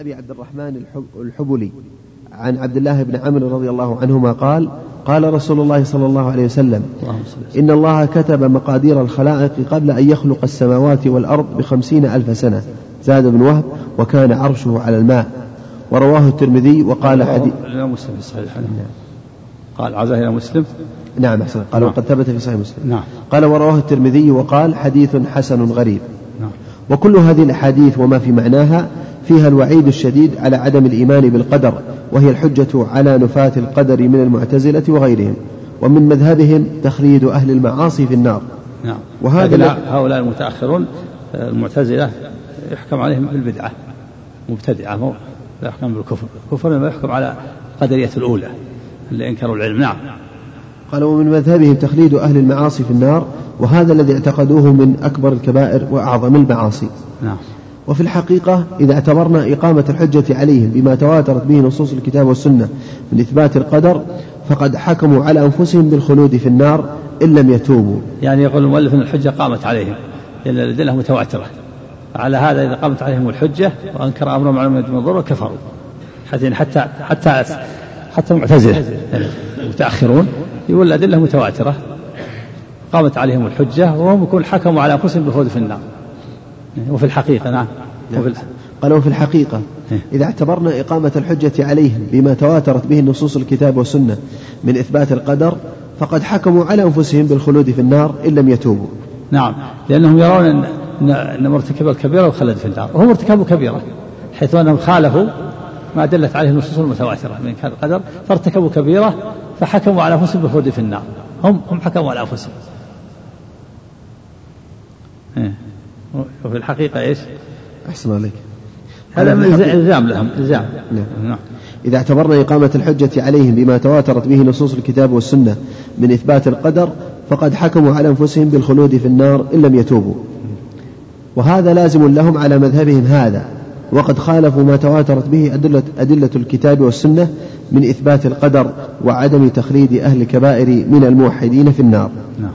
أبي عبد الرحمن الحبلي عن عبد الله بن عمرو رضي الله عنهما قال قال رسول الله صلى الله عليه وسلم إن الله كتب مقادير الخلائق قبل أن يخلق السماوات والأرض بخمسين ألف سنة. زاد بن وهب وكان عرشه على الماء. ورواه الترمذي وقال حديث الإمام مسلم في صحيح. قال عزاه إلى مسلم؟ نعم أحسن. قال نعم. وقد ثبت في صحيح مسلم. نعم. قال ورواه الترمذي وقال حديث حسن غريب. نعم. وكل هذه الأحاديث وما في معناها فيها الوعيد الشديد على عدم الإيمان بالقدر وهي الحجة على نفاة القدر من المعتزلة وغيرهم. ومن مذهبهم تخليد أهل المعاصي في النار. نعم. وهذا هؤلاء المتأخرون المعتزلة يحكم عليهم بالبدعة مبتدعة مو لا يحكم بالكفر. الكفر ما يحكم على قدرية الأولى اللي أنكروا العلم. نعم. قال ومن مذهبهم تخليد أهل المعاصي في النار وهذا الذي اعتقدوه من أكبر الكبائر وأعظم المعاصي. نعم. وفي الحقيقة إذا اعتبرنا إقامة الحجة عليهم بما تواترت به نصوص الكتاب والسنة من إثبات القدر فقد حكموا على أنفسهم بالخلود في النار إن لم يتوبوا. يعني يقول المؤلف أن الحجة قامت عليهم لأن الأدلة متواترة. على هذا إذا قامت عليهم الحجة وأنكر أمرهم على من ضر كفروا. حتى حتى حتى حتى المعتزلة المتأخرون يقول الأدلة متواترة. قامت عليهم الحجة وهم يكون حكموا على أنفسهم بالخلود في النار. وفي الحقيقة نعم. وفي قال وفي الحقيقة إيه. إذا اعتبرنا إقامة الحجة عليهم بما تواترت به نصوص الكتاب والسنة من إثبات القدر فقد حكموا على أنفسهم بالخلود في النار إن لم يتوبوا نعم لأنهم يرون أن أن مرتكب الكبيرة وخلد في النار وهم ارتكبوا كبيرة حيث أنهم خالفوا ما دلت عليه النصوص المتواترة من كان القدر فارتكبوا كبيرة فحكموا على أنفسهم بالخلود في النار هم هم حكموا على أنفسهم إيه. وفي الحقيقة إيش؟ أحسن عليك. هذا من إلزام لهم إلزام. نعم. نعم. إذا اعتبرنا إقامة الحجة عليهم بما تواترت به نصوص الكتاب والسنة من إثبات القدر فقد حكموا على أنفسهم بالخلود في النار إن لم يتوبوا. وهذا لازم لهم على مذهبهم هذا. وقد خالفوا ما تواترت به أدلة, أدلة الكتاب والسنة من إثبات القدر وعدم تخليد أهل الكبائر من الموحدين في النار. نعم.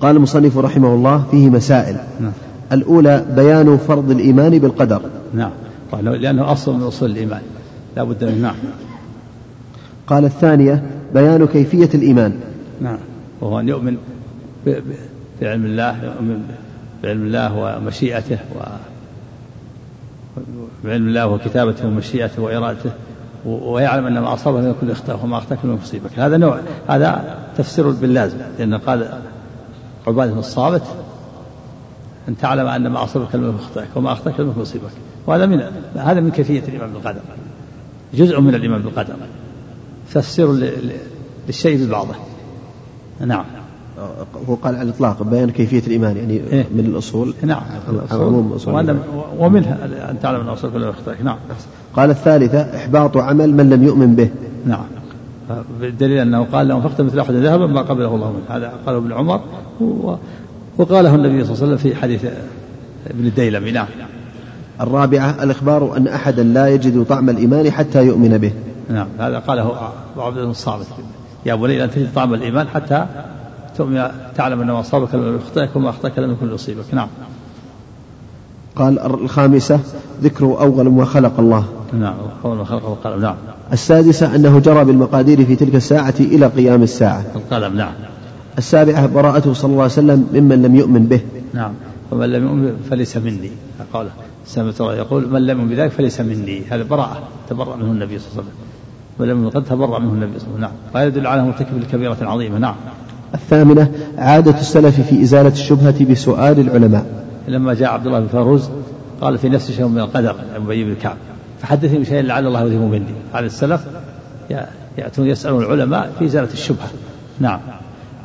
قال المصنف رحمه الله فيه مسائل. نعم. الأولى بيان فرض الإيمان بالقدر. نعم. لأنه أصل من أصول الإيمان. لا بد منه نعم. قال الثانية بيان كيفية الإيمان. نعم. وهو أن يؤمن بعلم الله يؤمن بعلم الله ومشيئته و بعلم الله وكتابته ومشيئته وإرادته ويعلم أن ما أصابه من كل أخطاء وما أخطأك من مصيبك هذا نوع هذا تفسير باللازم. لأن قال عبادة الصامت أن تعلم أن ما أصابك لم يخطئك وما أخطأك لم يصيبك وهذا من هذا من كيفية الإيمان بالقدر جزء من الإيمان بالقدر تفسير للشيء ببعضه نعم. هو قال على الإطلاق بيان كيفية الإيمان يعني إيه؟ من الأصول. نعم. عموم الأصول. ومنها أن تعلم أن أصولك لم يخطئك نعم. قال الثالثة إحباط عمل من لم يؤمن به. نعم. بالدليل أنه قال لو أنفقت مثل أحد ذهبا ما قبله الله منه. هذا قاله ابن عمر. وقاله النبي صلى الله عليه وسلم في حديث ابن الديلمي نعم. الرابعة الإخبار أن أحدا لا يجد طعم الإيمان حتى يؤمن به. نعم هذا قاله عبد الصامت يا بني لن تجد طعم الإيمان حتى تؤمن تعلم أن ما أصابك لم يخطئك وما أخطأك لم يكن يصيبك نعم. قال الخامسة ذكر أول ما خلق الله. نعم أول ما خلق القلم نعم. السادسة أنه جرى بالمقادير في تلك الساعة إلى قيام الساعة. القلم نعم. السابعة براءته صلى الله عليه وسلم ممن لم يؤمن به. نعم. ومن لم يؤمن فليس مني. قال سمعت الله يقول من لم يؤمن بذلك فليس مني. هذا براءة تبرأ منه النبي صلى الله عليه وسلم. ولم قد تبرأ منه النبي صلى الله عليه وسلم. نعم. وهذا يدل على مرتكب الكبيرة عظيمة نعم. الثامنة عادة السلف في إزالة الشبهة بسؤال العلماء. لما جاء عبد الله بن فاروز قال في نفس شيء من القدر أبي بن كعب. فحدثني بشيء لعل الله يذهب مني. على السلف يأتون يسألون العلماء في إزالة الشبهة. نعم.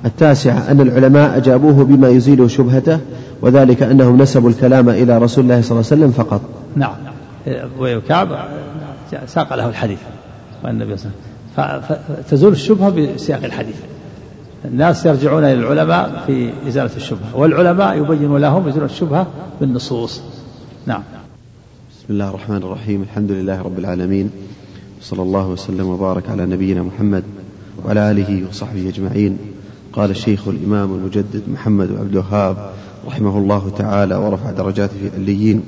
التاسعة أن العلماء أجابوه بما يزيل شبهته وذلك أنهم نسبوا الكلام إلى رسول الله صلى الله عليه وسلم فقط. نعم. وكعب ساق له الحديث. والنبي صلى الله عليه وسلم فتزول الشبهة بسياق الحديث. الناس يرجعون إلى العلماء في إزالة الشبهة. والعلماء يبين لهم إزالة الشبهة بالنصوص. نعم. بسم الله الرحمن الرحيم. الحمد لله رب العالمين. صلى الله وسلم وبارك على نبينا محمد وعلى آله وصحبه أجمعين. قال الشيخ الإمام المجدد محمد بن عبد الوهاب رحمه الله تعالى ورفع درجاته في العليين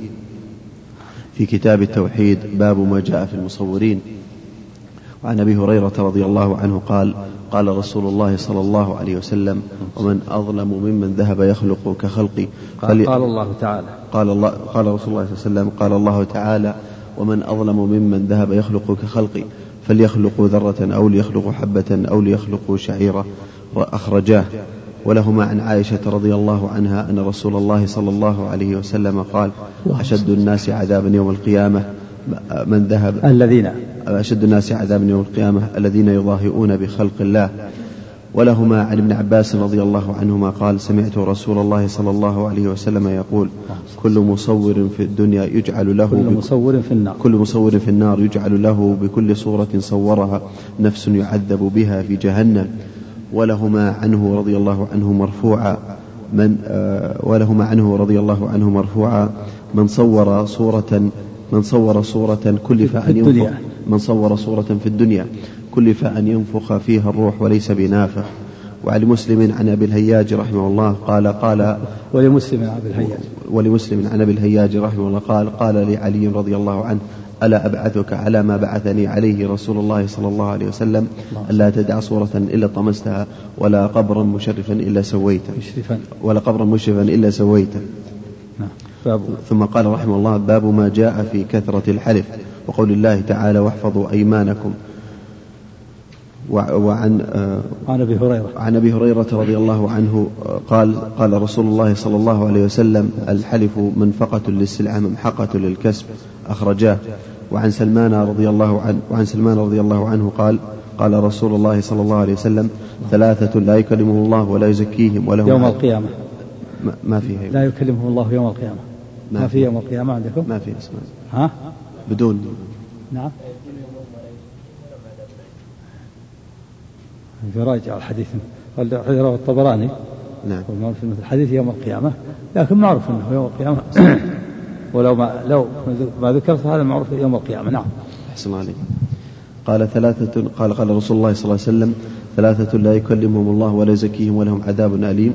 في كتاب التوحيد باب ما جاء في المصورين. وعن أبي هريرة رضي الله عنه قال قال رسول الله صلى الله عليه وسلم ومن أظلم ممن ذهب يخلق كخلقي قال, قال الله تعالى. قال الله قال رسول الله صلى الله عليه وسلم قال الله تعالى ومن أظلم ممن ذهب يخلق كخلقي فليخلقوا ذرة أو ليخلقوا حبة أو ليخلقوا شعيرة وأخرجاه. ولهما عن عائشة رضي الله عنها أن رسول الله صلى الله عليه وسلم قال أشد الناس عذابا يوم القيامة. من ذهب الذين. أشد الناس عذابا يوم القيامة. الذين يضاهئون بخلق الله. ولهما عن ابن عباس رضي الله عنهما قال سمعت رسول الله صلى الله عليه وسلم يقول كل مصور في الدنيا يجعل له كل مصور في النار. كل مصور في النار يجعل له بكل صورة صورها. نفس يعذب بها في جهنم. ولهما عنه رضي الله عنه مرفوعا. من آه ولهما عنه رضي الله عنه مرفوعا. من صور صورة من صور صورة كلف أن ينفخ من صور صورة في الدنيا. كلف أن ينفخ فيها الروح وليس بنافخ وعن مسلم عن أبي الهياج رحمه الله قال قال ولمسلم عن أبي الهياج. ولمسلم عن أبي الهياج رحمه الله قال قال لعلي رضي الله عنه ألا أبعثك على ما بعثني عليه رسول الله صلى الله عليه وسلم ألا تدع صورة إلا طمستها ولا قبرا مشرفا إلا سويته. ولا قبرا مشرفا إلا سويته. نعم. ثم قال رحمه الله باب ما جاء في كثرة الحلف. وقول الله تعالى واحفظوا أيمانكم. وعن آه، عن أبي هريرة. عن أبي هريرة رضي الله عنه آه، قال قال رسول الله صلى الله عليه وسلم الحلف منفقة للسلعة ممحقة للكسب أخرجاه. وعن سلمان رضي الله عنه وعن سلمان رضي الله عنه قال قال رسول الله صلى الله عليه وسلم ثلاثة لا يكلمهم الله ولا يزكيهم ولهم يوم القيامة. ما فيها لا يكلمهم الله يوم القيامة. ما, ما في يوم القيامة عندكم؟ ما في أسماء. ها؟ بدون. نعم. يراجع الحديث رواه الطبراني. نعم. في الحديث يوم القيامة لكن معروف أنه يوم القيامة. ولو ما لو ما ذكرت هذا معروف يوم القيامة. نعم. أحسن عليك. قال ثلاثة قال قال رسول الله صلى الله عليه وسلم ثلاثة لا يكلمهم الله ولا يزكيهم ولهم عذاب أليم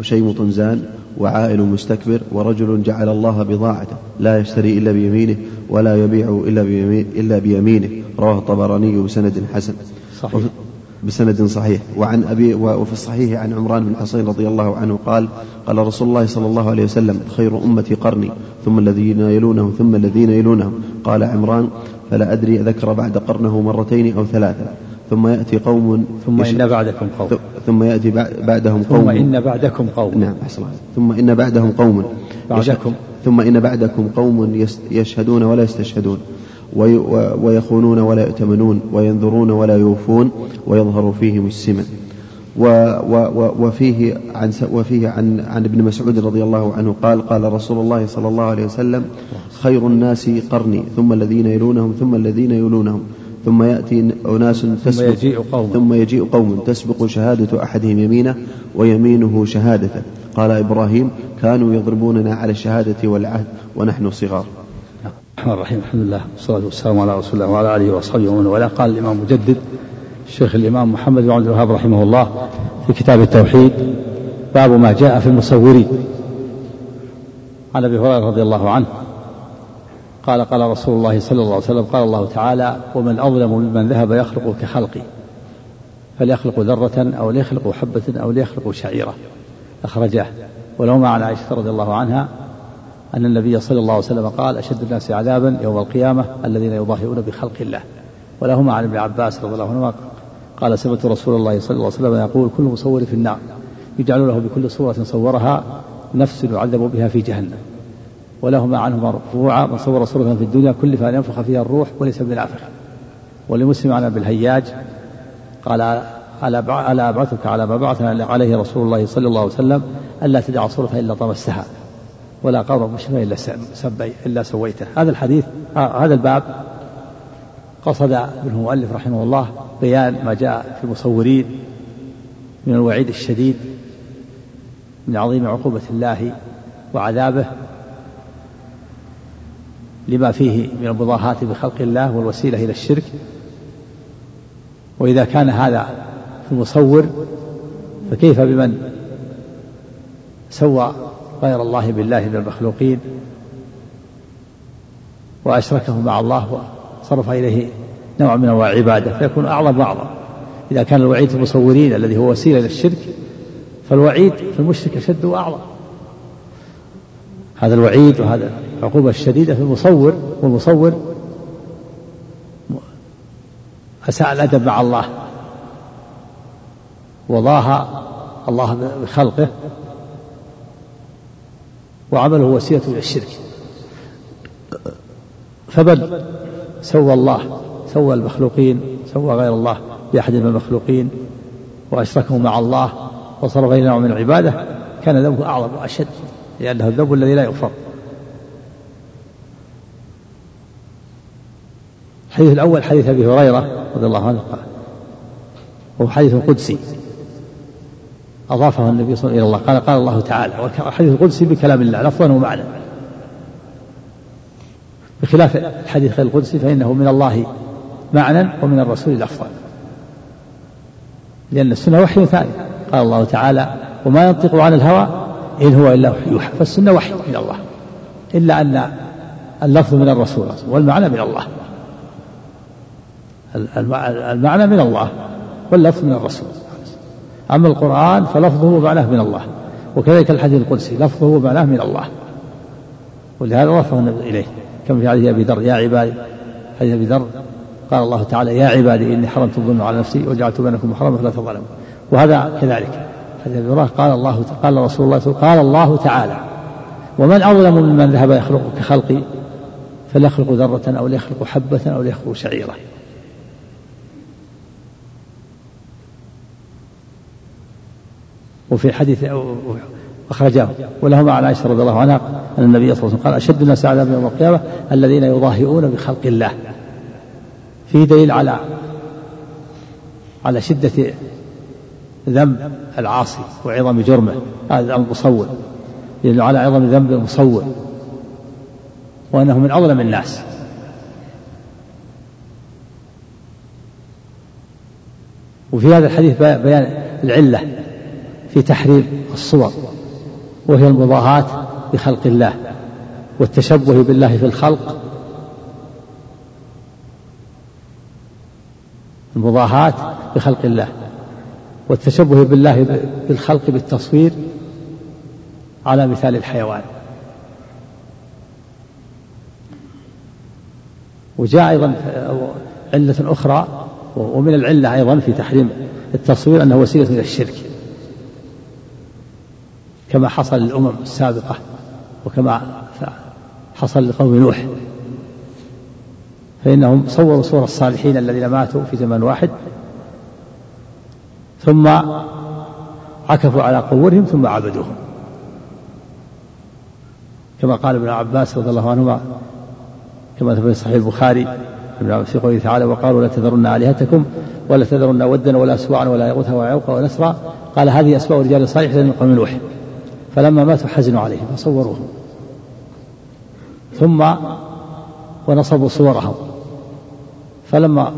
وشيم طنزان وعائل مستكبر ورجل جعل الله بضاعته لا يشتري إلا بيمينه ولا يبيع إلا إلا بيمينه. رواه الطبراني بسند حسن. صحيح. بسند صحيح. وعن أبي وفي الصحيح عن عمران بن حصين رضي الله عنه قال قال رسول الله صلى الله عليه وسلم خير أمتي قرني ثم الذين يلونهم ثم الذين يلونهم. قال عمران فلا أدري ذكر بعد قرنه مرتين أو ثلاثة. ثم يأتي قوم ثم إن بعدكم قوم. ثم يأتي بعدهم قوم. ثم إن بعدكم قوم. نعم أحسن ثم إن بعدهم قوم. بعدكم. ثم إن بعدكم قوم يشهدون ولا يستشهدون. ويخونون ولا يؤتمنون وينذرون ولا يوفون ويظهر فيهم السمن. وفيه عن وفيه عن عن ابن مسعود رضي الله عنه قال قال رسول الله صلى الله عليه وسلم خير الناس قرني ثم الذين يلونهم ثم الذين يلونهم ثم يأتي أناس تسبق ثم يجيء قوم. ثم يجيء قوم تسبق شهادة أحدهم يمينه ويمينه شهادته. قال إبراهيم كانوا يضربوننا على الشهادة والعهد ونحن صغار. الرحمن الرحيم. الحمد لله والصلاة والسلام على رسول الله وعلى آله وأصحابه ومن والاه. قال الإمام مجدد الشيخ الإمام محمد بن عبد الوهاب رحمه الله في كتاب التوحيد باب ما جاء في المصورين. عن أبي هريرة رضي الله عنه قال قال رسول الله صلى الله عليه وسلم قال الله تعالى ومن أظلم ممن ذهب يخلق كخلقي فليخلق ذرة أو ليخلق حبة أو ليخلق شعيرة. أخرجاه ولهما عن عائشة رضي الله عنها أن النبي صلى الله عليه وسلم قال أشد الناس عذابا يوم القيامة الذين يضاهئون بخلق الله. ولهما عن ابن عباس رضي الله عنهما قال سمعت رسول الله صلى الله عليه وسلم يقول كل مصور في النار. يجعل له بكل صورة صورها نفس يعذب بها في جهنم. ولهما عنه مرفوعا من صور صورة في الدنيا كلف أن ينفخ فيها الروح وليس بنافخ ولمسلم عن أبي الهياج قال ألا أبعثك على ما بعث عليه رسول الله صلى الله عليه وسلم ألا تدع صورة إلا طمستها. ولا قبر مشرفا إلا سبي إلا سويته. هذا الحديث آه هذا الباب قصد منه المؤلف رحمه الله بيان ما جاء في المصورين من الوعيد الشديد من عظيم عقوبة الله وعذابه لما فيه من المضاهاة بخلق الله والوسيلة إلى الشرك. وإذا كان هذا في المصور فكيف بمن سوى غير الله بالله من المخلوقين وأشركه مع الله وصرف إليه نوع من أنواع العبادة فيكون أعظم وأعظم. إذا كان الوعيد المصورين الذي هو وسيلة للشرك فالوعيد في المشرك أشد وأعظم. هذا الوعيد وهذا العقوبة الشديدة في المصور والمصور أساء الأدب مع الله وضاها الله بخلقه وعمله وسيلة إلى الشرك. فبل سوى الله سوى المخلوقين سوى غير الله بأحد من المخلوقين وأشركه مع الله وصار غير نوع من العبادة كان ذنبه أعظم وأشد لأنه الذنب الذي لا يغفر. الحديث الأول حديث أبي هريرة رضي الله عنه قال وهو حديث قدسي أضافه النبي صلى الله عليه وسلم إلى الله. قال قال الله تعالى والحديث القدسي بكلام الله لفظا ومعنى. بخلاف الحديث غير القدسي فإنه من الله معنى ومن الرسول لفظا. لأن السنة وحي ثاني. قال الله تعالى وما ينطق عن الهوى إن هو إلا وحي يوحى. فالسنة وحي من الله. إلا أن اللفظ من الرسول والمعنى من الله. المعنى من الله واللفظ من الرسول أما القرآن فلفظه ومعناه من الله. وكذلك الحديث القدسي لفظه ومعناه من الله. ولهذا رفعه إليه كما في حديث أبي ذر يا عبادي حديث أبي ذر قال الله تعالى يا عبادي إني حرمت الظلم على نفسي وجعلت بينكم محرما فلا تظلموا. وهذا كذلك. حديث أبي هريرة قال الله قال رسول الله قال الله تعالى ومن أظلم ممن ذهب يخلق كخلقي فليخلق ذرة أو ليخلق حبة أو ليخلق شعيرة. وفي حديث أخرجاه ولهما عن عائشة رضي الله عنها أن النبي صلى الله عليه وسلم قال أشد الناس عذابا يوم القيامة الذين يضاهئون بخلق الله. فيه دليل على على شدة ذنب العاصي وعظم جرمه. هذا المصور يدل على عظم ذنب المصور. وأنه من أظلم الناس. وفي هذا الحديث بيان العلة. في تحريم الصور وهي المضاهاة بخلق الله والتشبه بالله في الخلق. المضاهاة بخلق الله والتشبه بالله بالخلق بالتصوير على مثال الحيوان. وجاء أيضا علة أخرى ومن العلة أيضا في تحريم التصوير أنه وسيلة إلى الشرك. كما حصل للأمم السابقة وكما حصل لقوم نوح. فإنهم صوروا صور الصالحين الذين ماتوا في زمن واحد ثم عكفوا على قبورهم ثم عبدوهم. كما قال ابن عباس رضي الله عنهما كما في صحيح البخاري في قوله تعالى وقالوا لا تذرن آلهتكم ولا تذرن ودا ولا سواعا ولا يغوث ويعوق ونسرا. قال هذه أسماء رجال صالح من قوم نوح. فلما ماتوا حزنوا عليهم فصوروهم. ثم ونصبوا صورهم. فلما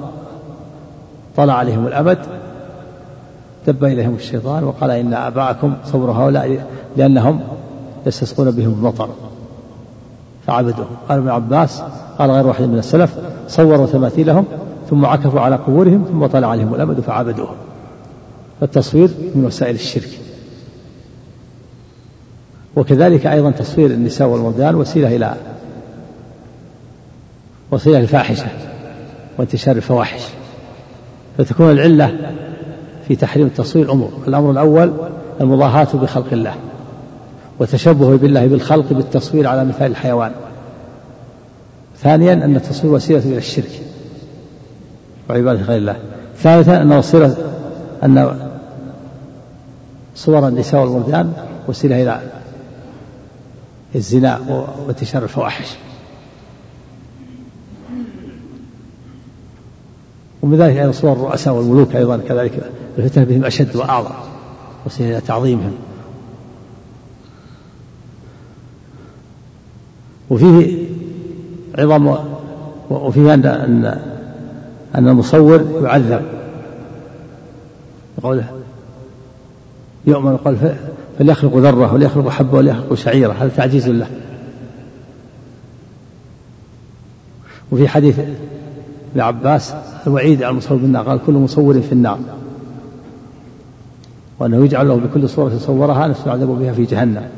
طلع عليهم الأبد دب إليهم الشيطان وقال إن آباءكم صوروا هؤلاء لأنهم يستسقون بهم المطر. فعبدوهم قال ابن عباس قال غير واحد من السلف صوروا تماثيلهم ثم عكفوا على قبورهم ثم طلع عليهم الأبد فعبدوهم فالتصوير من وسائل الشرك. وكذلك أيضا تصوير النساء والولدان وسيلة إلى وسيلة الفاحشة وانتشار الفواحش. فتكون العلة في تحريم التصوير أمور الأمر الأول المضاهاة بخلق الله وتشبه بالله بالخلق بالتصوير على مثال الحيوان. ثانيا أن التصوير وسيلة إلى الشرك وعبادة غير الله. ثالثا أن وسيلة أن صور النساء والولدان وسيلة إلى الزنا وانتشار الفواحش ومن ذلك أيضا صور الرؤساء والملوك أيضا كذلك الفتنة بهم أشد وأعظم وسيلة إلى تعظيمهم. وفيه عظم وفيه أن أن أن المصور يعذب قوله يؤمن قال فليخلق ذرة وليخلق حبة وليخلق شعيرة؟ هذا تعجيز له وفي حديث ابن عباس الوعيد على المصور بالنار قال كل مصور في النار. وأنه يجعل له بكل صورة صورها نفسه يعذب بها في جهنم.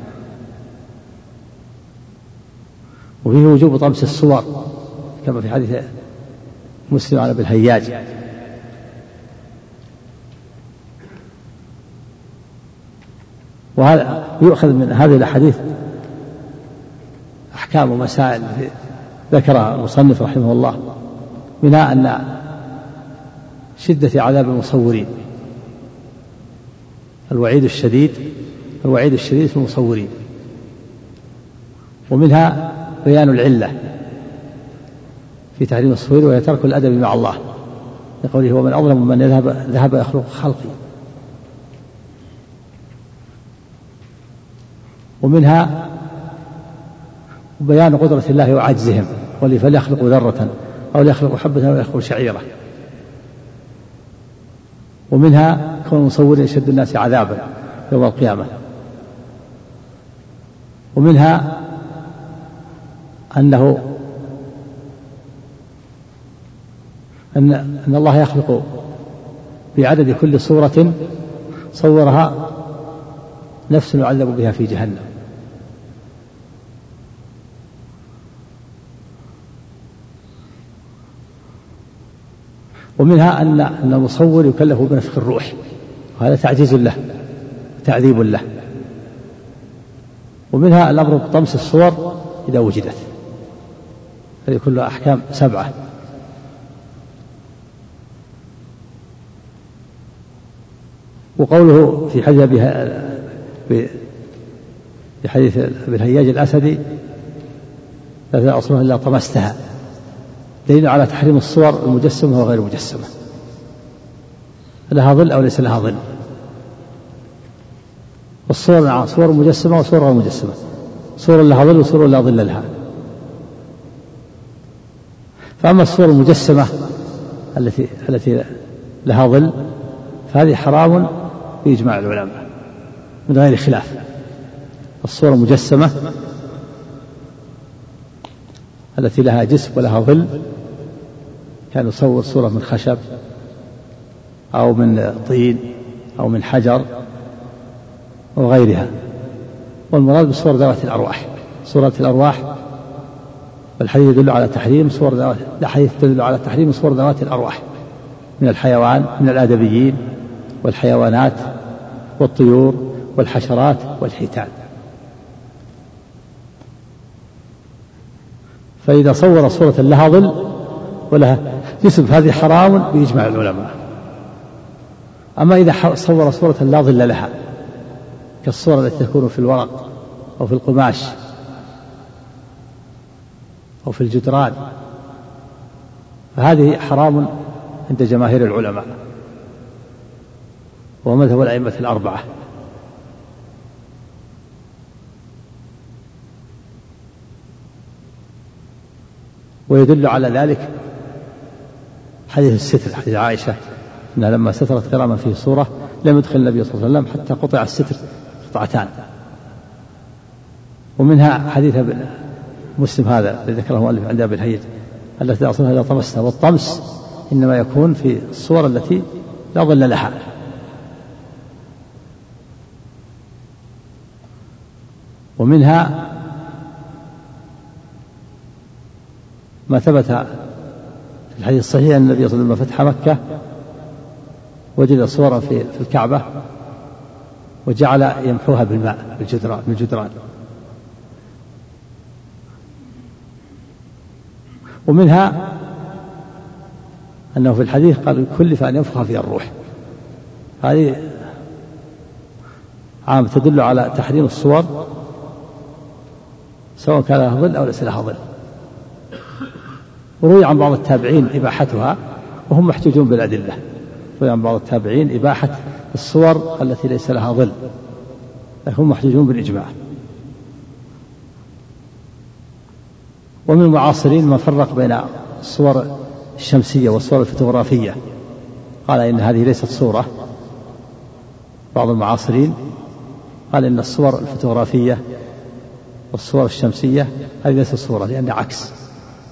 وفيه وجوب طمس الصور كما في حديث مسلم على ابن الهياج. وهذا يؤخذ من هذه الأحاديث أحكام ومسائل ذكرها المصنف رحمه الله منها ان شدة عذاب المصورين. الوعيد الشديد الوعيد الشديد في المصورين. ومنها بيان العلة في تحريم الصوير وهي ترك الأدب مع الله لقوله ومن أظلم من يذهب ذهب يخلق خلقي. ومنها بيان قدرة الله وعجزهم فليخلقوا ذرة أو ليخلقوا حبة أو ليخلقوا شعيرة. ومنها كون المصور أشد الناس عذابا يوم القيامة. ومنها أنه أن أن الله يخلق بعدد كل صورة صورها نفس يعذب بها في جهنم. ومنها أن أن المصور يكلف بنفخ الروح. وهذا تعجيز له تعذيب له. ومنها الأمر بطمس الصور إذا وجدت. هذه كلها أحكام سبعة. وقوله في حديث في حديث ابن الأسدي لا أصلها إلا طمستها. دليل على تحريم الصور المجسمة وغير المجسمة. لها ظل أو ليس لها ظل. الصور نعم صور مجسمة وصور غير مجسمة. صور لها ظل وصور لا ظل لها. فأما الصور المجسمة التي التي لها ظل فهذه حرام بإجماع العلماء من غير خلاف. الصورة المجسمة التي لها جسم ولها ظل. كان يصور صورة من خشب أو من طين أو من حجر وغيرها والمراد بصور ذوات الأرواح. صورة الأرواح والحديث يدل على تحريم صور ذوات الحديث يدل على تحريم صور ذوات الأرواح. من الحيوان من الآدميين والحيوانات والطيور والحشرات والحيتان. فإذا صور صورة لها ظل ولها جسم فهذه حرام بإجماع العلماء. أما إذا صور صورة لا ظل لها كالصورة التي تكون في الورق أو في القماش أو في الجدران فهذه حرام عند جماهير العلماء. ومذهب الأئمة الأربعة. ويدل على ذلك حديث الستر حديث عائشة أنها لما سترت كراما فيه صورة لم يدخل النبي صلى الله عليه وسلم حتى قطع الستر قطعتان. ومنها حديث مسلم هذا الذي ذكره المؤلف عند أبي الهيج التي أصلها إذا طمسنا والطمس إنما يكون في الصور التي لا ظل لها. ومنها ما ثبت في الحديث الصحيح أن النبي صلى الله عليه وسلم فتح مكة وجد صورا في في الكعبة وجعل يمحوها بالماء بالجدران بالجدران ومنها أنه في الحديث قال كلف أن ينفخ فيها الروح. هذه عام تدل على تحريم الصور سواء كان لها ظل أو ليس لها ظل. وروي عن بعض التابعين إباحتها وهم محجوجون بالأدلة. روي عن بعض التابعين إباحة الصور التي ليس لها ظل هم محجوجون بالإجماع. ومن المعاصرين من فرق بين الصور الشمسية والصور الفوتوغرافية. قال إن هذه ليست صورة. بعض المعاصرين قال إن الصور الفوتوغرافية والصور الشمسية هذه ليست صورة لأنها عكس.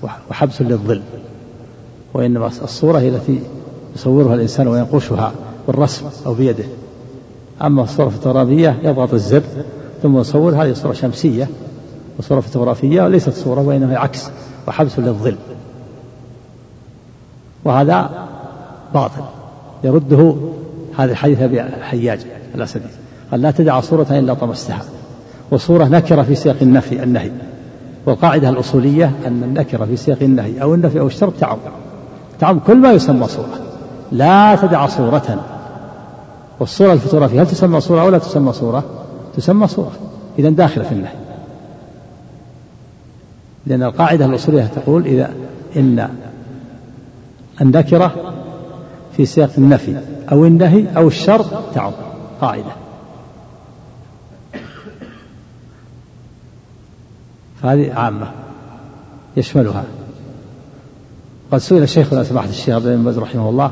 وحبس للظل. وإنما الصورة هي التي يصورها الإنسان وينقشها بالرسم أو بيده. أما الصورة الفوتوغرافية يضغط الزر ثم يصور هذه صورة شمسية. وصورة فوتوغرافية وليست صورة وإنما عكس وحبس للظل. وهذا باطل. يرده هذا الحديث أبي الحياج الأسدي. قال لا تدع صورة إلا طمستها. وصورة نكرة في سياق النفي النهي. والقاعدة الأصولية أن النكرة في سياق النهي أو النفي أو الشرط تعم. تعم كل ما يسمى صورة. لا تدع صورة. والصورة الفوتوغرافية هل تسمى صورة أو لا تسمى صورة؟ تسمى صورة. إذا داخلة في النهي. لأن القاعدة الأصولية تقول إذا إن النكرة في سياق النفي أو النهي أو الشرط تعم. قاعدة. فهذه عامة يشملها. قد سئل شيخنا سماحة الشيخ عبد العزيز رحمه الله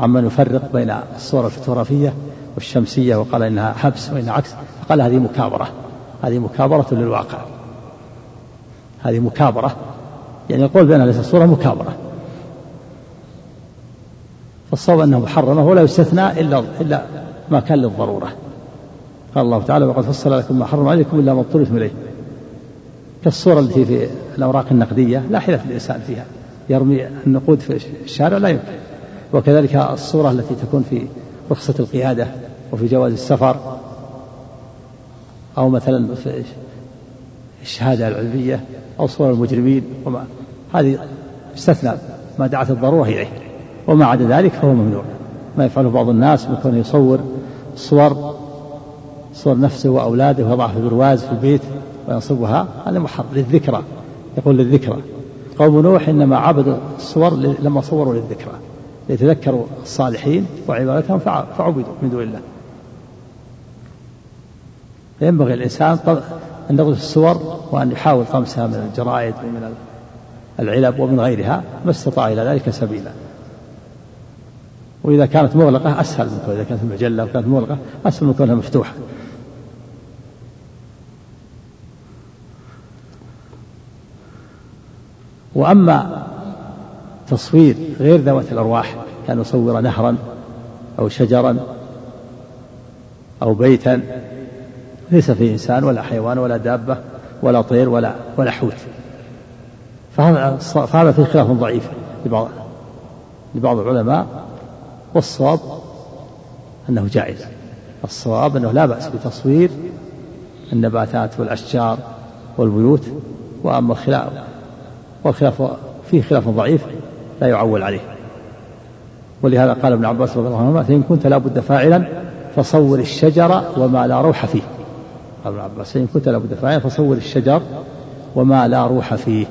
عمن يفرق بين الصور الفوتوغرافية والشمسية وقال إنها حبس وإنها عكس فقال هذه مكابرة. هذه مكابرة للواقع. هذه مكابرة. يعني القول بأنها ليست صورة مكابرة. فالصواب أنها محرمة ولا يستثنى إلا إلا ما كان للضرورة. قال الله تعالى وقد فصل لكم ما حرم عليكم إلا ما اضطرتم إليه. كالصورة التي في الأوراق النقدية لا حيلة الإنسان فيها. يرمي النقود في الشارع لا يمكن. وكذلك الصورة التي تكون في رخصة القيادة وفي جواز السفر أو مثلا في الشهادة العلمية أو صور المجرمين وما. هذه استثنى ما دعت الضرورة إليه. وما عدا ذلك فهو ممنوع. ما يفعله بعض الناس بكون يصور صور صور نفسه وأولاده ويضعها في برواز في البيت. وينصبها هذا محرم للذكرى يقول للذكرى. قوم نوح إنما عبدوا الصور لما صوروا للذكرى ليتذكروا الصالحين وعبادتهم فعبدوا من دون الله. فينبغي الإنسان أن يغرس الصور وأن يحاول طمسها من الجرائد ومن العلب ومن غيرها ما استطاع إلى ذلك سبيلا. وإذا كانت مغلقة أسهل من إذا كانت المجلة وكانت مغلقة أسهل من كونها مفتوحة. وأما تصوير غير ذوات الأرواح كان يصور نهرا أو شجرا أو بيتا ليس فيه إنسان ولا حيوان ولا دابة ولا طير ولا ولا حوت. فهذا فهذا فيه خلاف ضعيف لبعض لبعض العلماء والصواب أنه جائز. الصواب أنه لا بأس بتصوير النباتات والأشجار والبيوت وأما الخلاف والخلاف فيه خلاف ضعيف لا يعول عليه. ولهذا قال ابن عباس رضي الله عنهما فإن كنت لابد فاعلا فصور الشجر وما لا روح فيه. قال ابن عباس فإن كنت لابد فاعلا فصور الشجر وما لا روح فيه.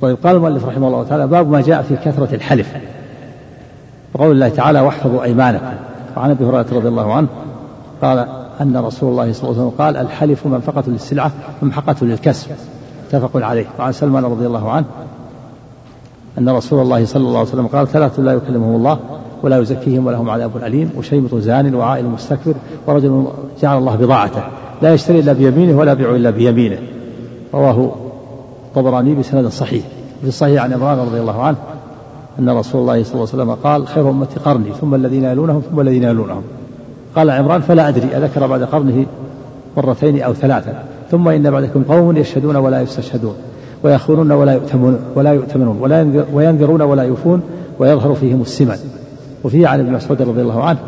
طيب قال المؤلف رحمه الله تعالى باب ما جاء في كثرة الحلف. وقول الله تعالى واحفظوا أيمانكم. وعن أبي هريرة رضي الله عنه قال أن رسول الله صلى الله عليه وسلم قال الحلف منفقة للسلعة ممحقة للكسب. متفق عليه. وعن سلمان رضي الله عنه أن رسول الله صلى الله عليه وسلم قال ثلاثة لا يكلمهم الله ولا يزكيهم ولهم عذاب أليم وشيمط زان وعائل مستكبر ورجل جعل الله بضاعته. لا يشتري إلا بيمينه ولا يبيع إلا بيمينه. رواه الطبراني بسند صحيح. في الصحيح عن عمران رضي الله عنه أن رسول الله صلى الله عليه وسلم قال خير أمتي قرني ثم الذين يلونهم ثم الذين يلونهم. قال عمران فلا أدري أذكر بعد قرنه مرتين أو ثلاثا ثم إن بعدكم قوم يشهدون ولا يستشهدون ويخونون ولا يؤتمنون ولا يؤتمنون ولا وينذرون ولا يوفون ويظهر فيهم السمن. وفيه عن ابن مسعود رضي الله عنه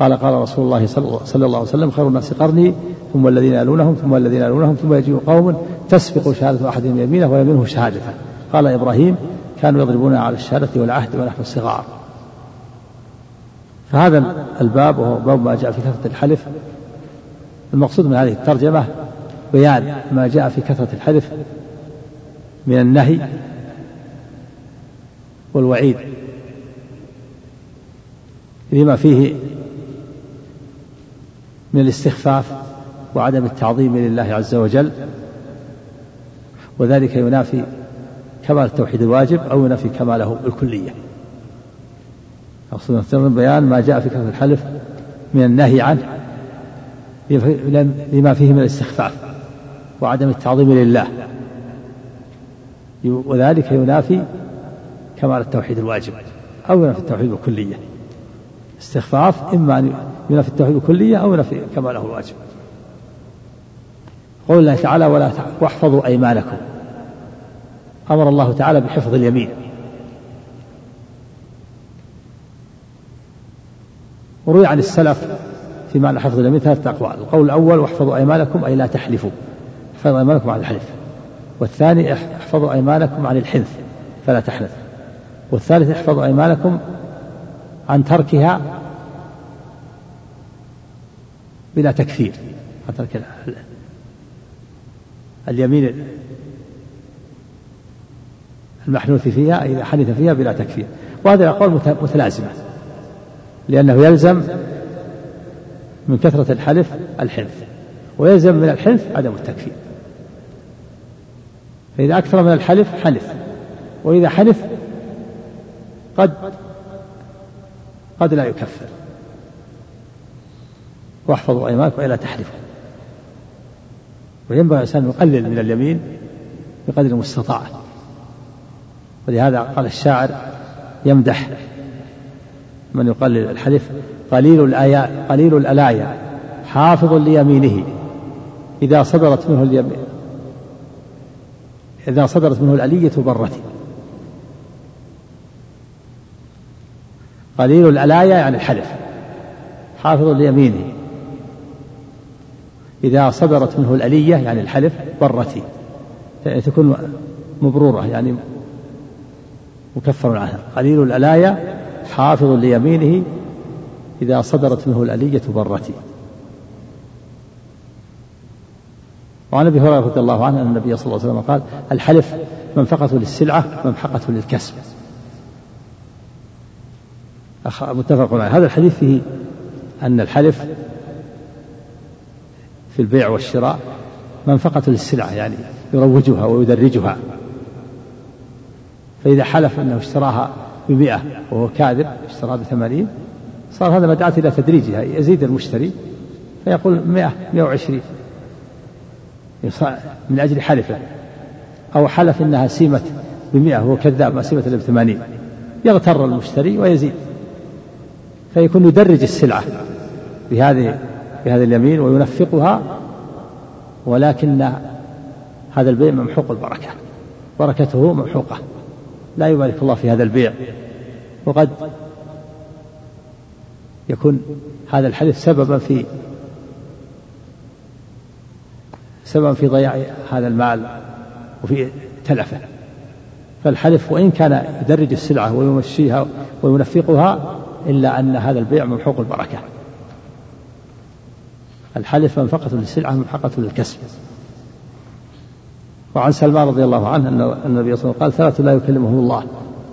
قال قال رسول الله صلى الله عليه وسلم خير الناس قرني ثم الذين يلونهم ثم الذين يلونهم ثم يجيء قوم تسبق شهادة أحدهم يمينه ويمينه شهادته. قال إبراهيم كانوا يضربون على الشهادة والعهد ونحن صغار فهذا الباب وهو باب ما جاء في كثرة الحلف. المقصود من هذه الترجمة بيان ما جاء في كثرة الحلف من النهي والوعيد. لما فيه من الاستخفاف وعدم التعظيم لله عز وجل وذلك ينافي كمال التوحيد الواجب أو ينافي كماله بالكلية أقصد بيان ما جاء في كثرة الحلف من النهي عنه لما فيه من الاستخفاف. وعدم التعظيم لله. وذلك ينافي كمال التوحيد الواجب أو ينافي التوحيد بالكلية استخفاف إما أن ينافي التوحيد بالكلية أو ينافي كماله الواجب. قول الله تعالى ولا واحفظوا أيمانكم. أمر الله تعالى بحفظ اليمين. وروي عن السلف في معنى حفظ اليمين ثلاثة أقوال. القول الأول واحفظوا أيمانكم أي لا تحلفوا. احفظوا أيمانكم عن الحلف. والثاني احفظوا أيمانكم عن الحنث فلا تحنث. والثالث احفظوا أيمانكم عن تركها بلا تكفير. عن ترك اليمين المحنوث فيها إذا حنث فيها بلا تكفير. وهذه الأقوال متلازمة. لأنه يلزم من كثرة الحلف الحنث. ويلزم من الحنث عدم التكفير. فإذا أكثر من الحلف حلف. وإذا حلف قد قد لا يكفر. واحفظوا أيمانكم إلى تحلفوا. وينبغي الإنسان يقلل من اليمين بقدر المستطاع ولهذا قال الشاعر يمدح من يقلل الحلف قليل الآيات قليل الألايا حافظ ليمينه. إذا صدرت منه اليمين إذا صدرت منه الألية برت. قليل الألايا يعني الحلف. حافظ ليمينه. إذا صدرت منه الألية يعني الحلف برتي تكون مبرورة يعني مكفر عنها. قليل الألايا حافظ ليمينه. إذا صدرت منه الألية برتي وعن أبي هريرة رضي الله عنه أن النبي صلى الله عليه وسلم قال الحلف منفقة للسلعة منفقة للكسب. متفق عليه. هذا الحديث فيه أن الحلف في البيع والشراء منفقة للسلعة يعني يروجها ويدرجها. فإذا حلف أنه اشتراها بمئة وهو كاذب اشتراها بثمانين صار هذا مدعاة إلى تدريجها يزيد المشتري فيقول مئة مئة وعشرين. من أجل حلفة. أو حلف أنها سيمة بمئة وهو كذاب ما سيمة إلا بثمانين. يغتر المشتري ويزيد. فيكون يدرج السلعة بهذه بهذا اليمين وينفقها ولكن هذا البيع ممحوق البركة. بركته ممحوقة. لا يبارك الله في هذا البيع. وقد يكون هذا الحلف سببا في سببا في ضياع هذا المال وفي تلفه. فالحلف وإن كان يدرج السلعة ويمشيها وينفقها إلا أن هذا البيع ممحوق البركة الحلف منفقة للسلعة ممحقة للكسب. وعن سلمان رضي الله عنه أن النبي صلى الله عليه وسلم قال ثلاثة لا يكلمهم الله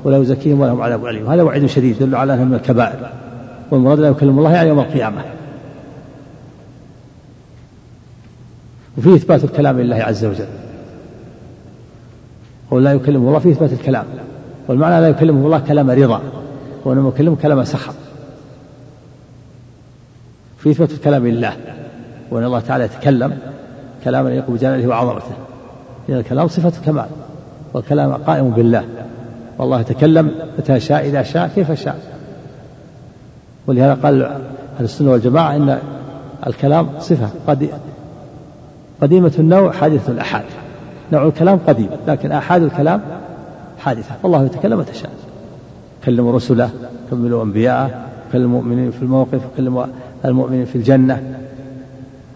ولا يزكيهم ولهم عذاب أليم وهذا وعيد شديد يدل على أنه من الكبائر. والمراد لا يكلم الله يعني يوم القيامة. وفيه إثبات الكلام لله عز وجل. قول لا يكلمه الله فيه إثبات الكلام. والمعنى لا يكلمه الله كلام رضا وإنما يكلمه كلام سخط في إثبات الكلام لله وأن الله تعالى يتكلم كلاما يليق بجلاله وعظمته. لأن الكلام صفة كمال والكلام قائم بالله. والله يتكلم متى شاء إذا شاء كيف شاء. ولهذا قال أهل السنة والجماعة إن الكلام صفة قد قديمة النوع حادثة الأحاد نوع الكلام قديم لكن آحاد الكلام حادثة. فالله يتكلم متى شاء يكلم رسله يكمل أنبياءه يكلم المؤمنين في الموقف يكلم المؤمنين في الجنة.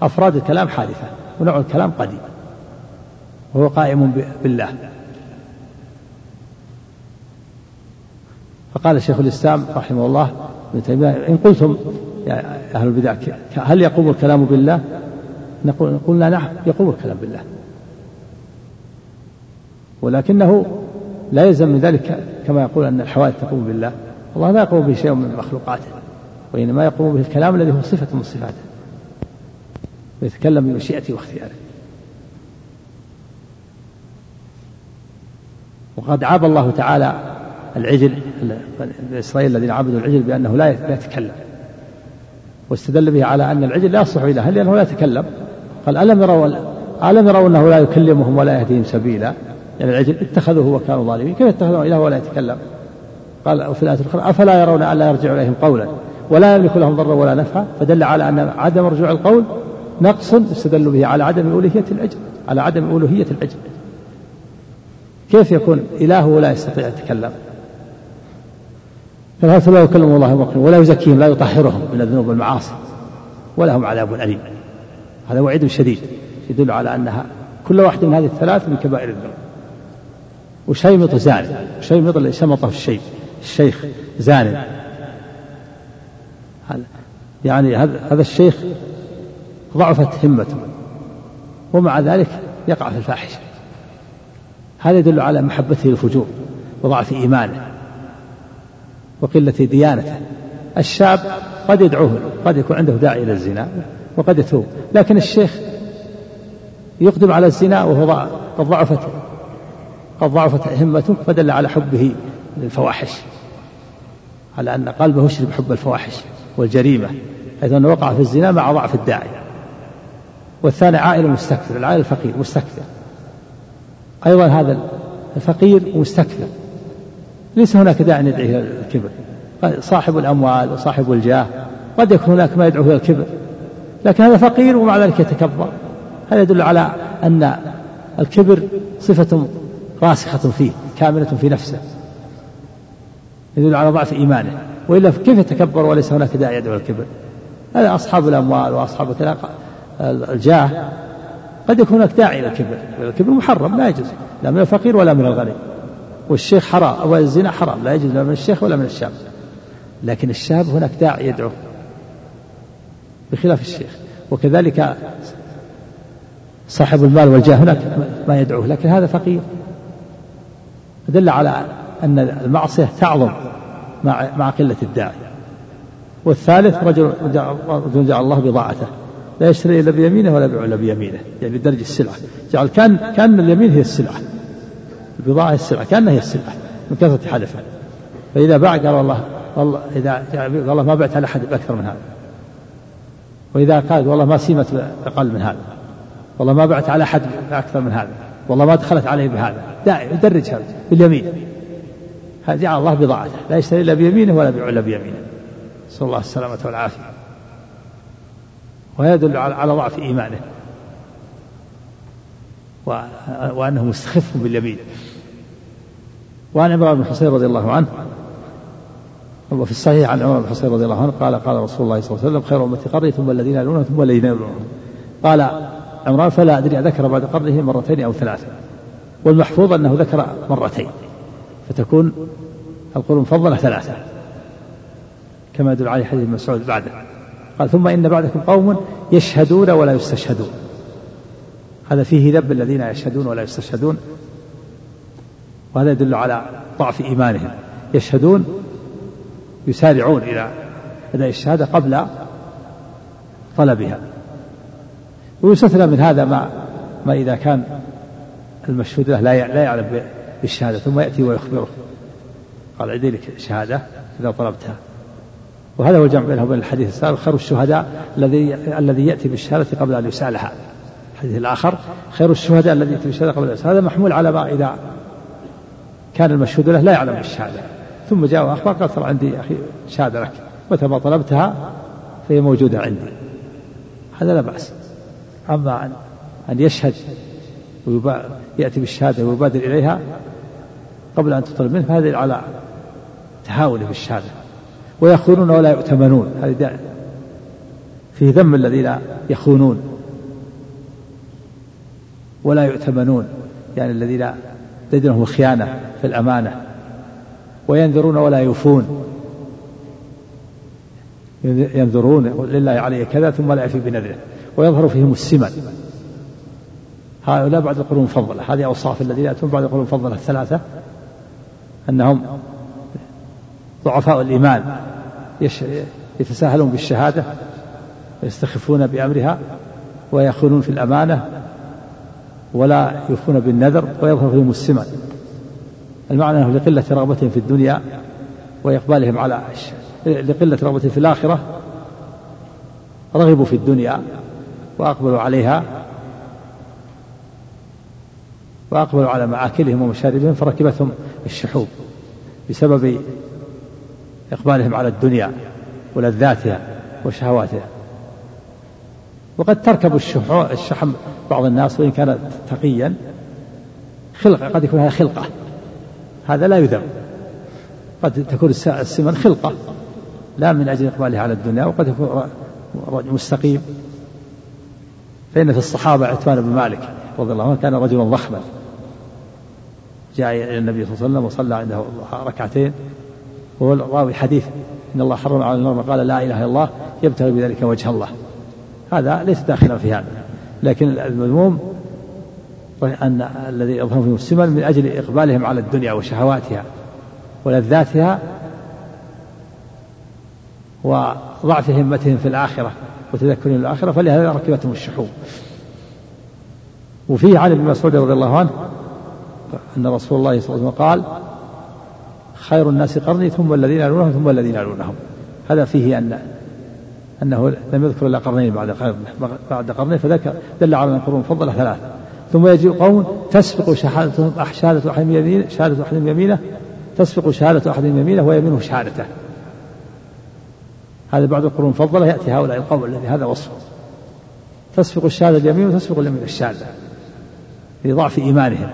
أفراد الكلام حادثة ونوع الكلام قديم. وهو قائم بالله. فقال شيخ الإسلام رحمه الله ابن تيمية إن قلتم يا أهل البدع هل يقوم الكلام بالله؟ نقول قلنا نعم يقوم الكلام بالله. ولكنه لا يلزم من ذلك كما يقول أن الحوادث تقوم بالله. الله لا يقوم به شيء من مخلوقاته وإنما يقوم به الكلام الذي هو صفة من صفاته. ويتكلم بمشيئته واختياره. وقد عاب الله تعالى العجل إسرائيل الذين عبدوا العجل بأنه لا يتكلم. واستدل به على أن العجل لا يصلح إله لأنه لا يتكلم. قال ألم يروا ألم يروا أنه لا يكلمهم ولا يهديهم سبيلا؟ يعني العجل اتخذوه وكانوا ظالمين. كيف اتخذوه؟ إله ولا يتكلم؟ قال وفي الآية الأخرى أفلا يرون ألا يرجع إليهم قولا؟ ولا يملك لهم ضرا ولا نفعا؟ فدل على أن عدم رجوع القول نقص استدل به على عدم ألوهية العجل على عدم ألوهية العجل. كيف يكون إله ولا يستطيع يتكلم؟ فالهرث لا يكلم الله ولا يزكيهم لا يطهرهم من الذنوب والمعاصي ولهم عذاب أليم. هذا وعيد شديد يدل على أنها كل واحدة من هذه الثلاث من كبائر الذنوب. وشيمط زاني وشيمط اللي شمطه الشيب الشيخ زاني. يعني هذا الشيخ ضعفت همته ومع ذلك يقع في الفاحشة. هذا يدل على محبته للفجور وضعف إيمانه وقلة ديانته. الشاب قد يدعوه قد يكون عنده داعي إلى الزنا. وقد يتوب لكن الشيخ يقدم على الزنا وهو قد ضعفت قد ضعفت همته فدل على حبه للفواحش. على أن قلبه يشرب حب الفواحش والجريمة حيث أنه وقع في الزنا مع ضعف الداعي. والثاني عائل مستكثر العائل الفقير مستكثر. أيضا هذا الفقير مستكثر. ليس هناك داعي يدعي إلى الكبر. صاحب الأموال وصاحب الجاه قد يكون هناك ما يدعو إلى الكبر. لكن هذا فقير ومع ذلك يتكبر. هذا يدل على أن الكبر صفة راسخة فيه كاملة في نفسه. يدل على ضعف إيمانه. وإلا كيف يتكبر وليس هناك داعي يدعو الكبر؟ هذا أصحاب الأموال وأصحاب الجاه. قد يكون هناك داعي إلى الكبر. الكبر محرم لا يجوز. لا من الفقير ولا من الغني. والشيخ حرام والزنا حرام لا يجوز لا من الشيخ ولا من الشاب. لكن الشاب هناك داعي يدعو. بخلاف الشيخ. وكذلك صاحب المال والجاه هناك ما يدعوه لكن هذا فقير. دل على أن المعصية تعظم مع مع قلة الداعي. والثالث رجل رجل جعل الله بضاعته. لا يشتري إلا بيمينه ولا يبيع إلا بيمينه يعني بدرج السلعة. جعل كان كان اليمين هي السلعة. البضاعة هي السلعة كأنها هي السلعة من كثرة حلفه فإذا باع قال والله والله إذا والله ما بعت على أحد باكثر من هذا. وإذا قال والله ما سيمت أقل من هذا. والله ما بعت على احد باكثر من هذا. والله ما دخلت عليه بهذا. داعي يدرج هذا باليمين. جعل الله بضاعته. لا يشتري إلا بيمينه ولا يبيع إلا بيمينه. نسأل الله السلامة والعافية. ويدل على ضعف إيمانه. وأنه مستخف باليمين. وعن عمران بن حصين رضي الله عنه وفي الصحيح عن عمر بن حصين رضي الله عنه قال قال رسول الله صلى الله عليه وسلم خير أمتي قرني ثم الذين يلونهم ثم الذين يلونهم قال عمران فلا أدري أذكر بعد قرنه مرتين أو ثلاثة. والمحفوظ أنه ذكر مرتين فتكون القرون المفضلة ثلاثة كما يدل عليه حديث مسعود بعده قال ثم إن بعدكم قوم يشهدون ولا يستشهدون. هذا فيه ذب الذين يشهدون ولا يستشهدون وهذا يدل على ضعف إيمانهم. يشهدون يسارعون إلى أداء الشهادة قبل طلبها. ويستثنى من هذا ما ما إذا كان المشهود له لا لا يعلم بالشهادة ثم يأتي ويخبره. قال عندي لك شهاده إذا طلبتها. وهذا هو الجمع بينه وبين الحديث السابق. خير الشهداء الذي الذي يأتي بالشهادة قبل أن يسألها. الحديث الآخر خير الشهداء الذي يأتي بالشهادة قبل أن يسألها. هذا محمول على ما إذا كان المشهود له لا يعلم بالشهادة. ثم جاء وأخبر قال ترى عندي أخي شهادة لك متى ما طلبتها فهي موجودة عندي. هذا لا بأس. أما ان أن يشهد وياتي بالشهادة ويبادر إليها قبل أن تطلب منه فهذا على تهاونه بالشهاده ويخونون ولا يؤتمنون هذه فيه ذم الذين يخونون. ولا يؤتمنون يعني الذين تدرهم الخيانة في الأمانة. وينذرون ولا يوفون. ينذرون لله عليه كذا ثم لا يفي بنذره ويظهر فيهم السمن. هؤلاء بعد القرون المفضلة هذه أوصاف الذين يأتون بعد القرون المفضلة الثلاثة. أنهم ضعفاء الإيمان. يتساهلون بالشهادة ويستخفون بأمرها ويخونون في الأمانة ولا يوفون بالنذر ويظهر فيهم السمن. المعنى أنه لقلة رغبتهم في الدنيا وإقبالهم على لقلة رغبتهم في الآخرة رغبوا في الدنيا وأقبلوا عليها وأقبلوا على معاكلهم ومشاربهم فركبتهم الشحوب بسبب إقبالهم على الدنيا ولذاتها وشهواتها. وقد تركب الشحم بعض الناس وإن كان تقيا خلقة قد يكون هذا خلقة. هذا لا يذم. قد تكون السمن خلقة لا من أجل إقباله على الدنيا وقد يكون رجل مستقيم. فإن في الصحابة عتبان بن مالك رضي الله عنه كان رجلا ضخما. جاء إلى النبي صلى الله عليه وسلم وصلى عنده ركعتين. وهو راوي حديث إن الله حرم على النار قال لا إله إلا الله يبتغي بذلك وجه الله. هذا ليس داخلا في هذا. لكن المذموم أن الذي يظهر فيهم السمن من أجل إقبالهم على الدنيا وشهواتها ولذاتها وضعف همتهم في الآخرة وتذكرهم الآخرة فلهذا ركبتهم الشحوم. وفيه عن ابن مسعود رضي الله عنه أن رسول الله صلى الله عليه وسلم قال خير الناس قرني ثم الذين يلونهم ثم الذين يلونهم هذا فيه أن أنه لم يذكر إلا قرنين بعد بعد قرنين فذكر دل على أن القرون فضل ثلاثة. ثم يجي قوم تسبق شهادتهم شهادة أحدهم يمينه شهادة أحدهم يمينه تسبق شهادة أحدهم يمينه ويمينه شهادته. هذا بعد القرون المفضلة يأتي هؤلاء القوم الذي هذا وصفه تسبق الشهادة اليمين وتسبق اليمين الشهادة لضعف إيمانهم